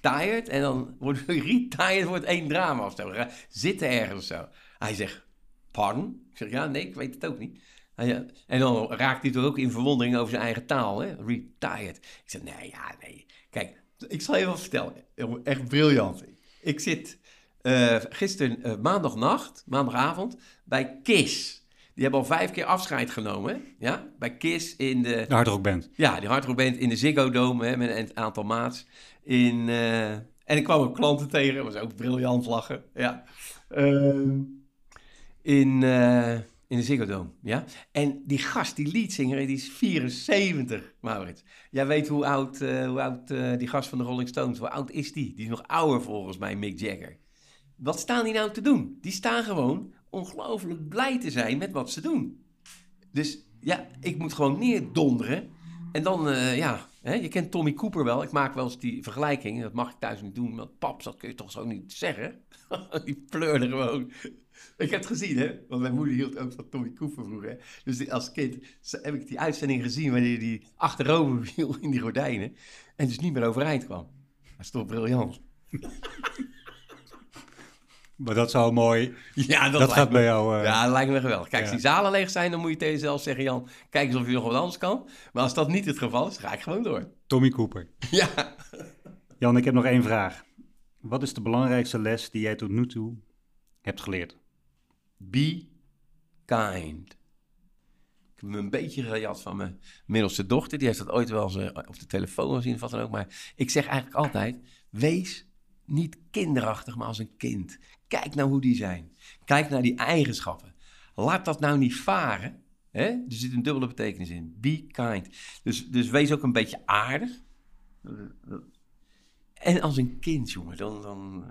B: tired? En dan wordt retired wordt één drama of zo. Zitten ergens zo. Hij zegt, pardon? Ik zeg, ja, nee, ik weet het ook niet. En dan raakt hij toch ook in verwondering over zijn eigen taal, hè? Retired. Ik zeg, nee, ja, nee. Kijk, ik zal je wat vertellen. Echt briljant. Ik zit uh, gisteren uh, maandagnacht, maandagavond, bij KISS. Die hebben al vijf keer afscheid genomen, ja? Bij KISS in de...
C: De hardrockband.
B: Ja, die hardrockband in de Ziggo Dome, hè, met een aantal maats. In, uh, en ik kwam ook klanten tegen, dat was ook briljant lachen, ja. Ehm, in in de Ziggo ja. En die gast, die leadzanger, die is 74, Maurits. Jij weet hoe oud, uh, hoe oud uh, die gast van de Rolling Stones, hoe oud is die? Die is nog ouder volgens mij, Mick Jagger. Wat staan die nou te doen? Die staan gewoon ongelooflijk blij te zijn met wat ze doen. Dus ja, ik moet gewoon neerdonderen. En dan, uh, ja, hè, je kent Tommy Cooper wel. Ik maak wel eens die vergelijking. Dat mag ik thuis niet doen, want paps, dat kun je toch zo niet zeggen. die pleurde gewoon ik heb het gezien, hè? Want mijn moeder hield ook van Tommy Cooper vroeger. Dus als kind heb ik die uitzending gezien wanneer die achterover viel in die gordijnen. En dus niet meer overeind kwam. Dat is toch briljant.
C: Maar dat zou mooi.
B: Ja,
C: dat, gaat bij jou.
B: Uh... Ja, dat lijkt me geweldig. Kijk, als die zalen leeg zijn, dan moet je tegen jezelf zeggen: Jan, kijk eens of je nog wat anders kan. Maar als dat niet het geval is, ga ik gewoon door.
C: Tommy Cooper.
B: Ja.
C: Jan, ik heb nog één vraag. Wat is de belangrijkste les die jij tot nu toe hebt geleerd?
B: Be kind. Ik heb me een beetje gejat van mijn middelste dochter. Die heeft dat ooit wel eens uh, op de telefoon gezien of wat dan ook. Maar ik zeg eigenlijk altijd, wees niet kinderachtig, maar als een kind. Kijk nou hoe die zijn. Kijk naar die eigenschappen. Laat dat nou niet varen. Er zit een dubbele betekenis in. Be kind. Dus, dus wees ook een beetje aardig. En als een kind, jongen, dan, dan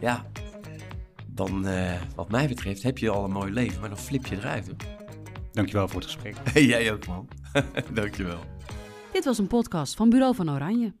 B: ja, dan uh, wat mij betreft heb je al een mooi leven, maar dan flip je eruit. Hoor.
C: Dankjewel voor het gesprek.
B: Jij ook, man. Dankjewel.
A: Dit was een podcast van Bureau van Oranje.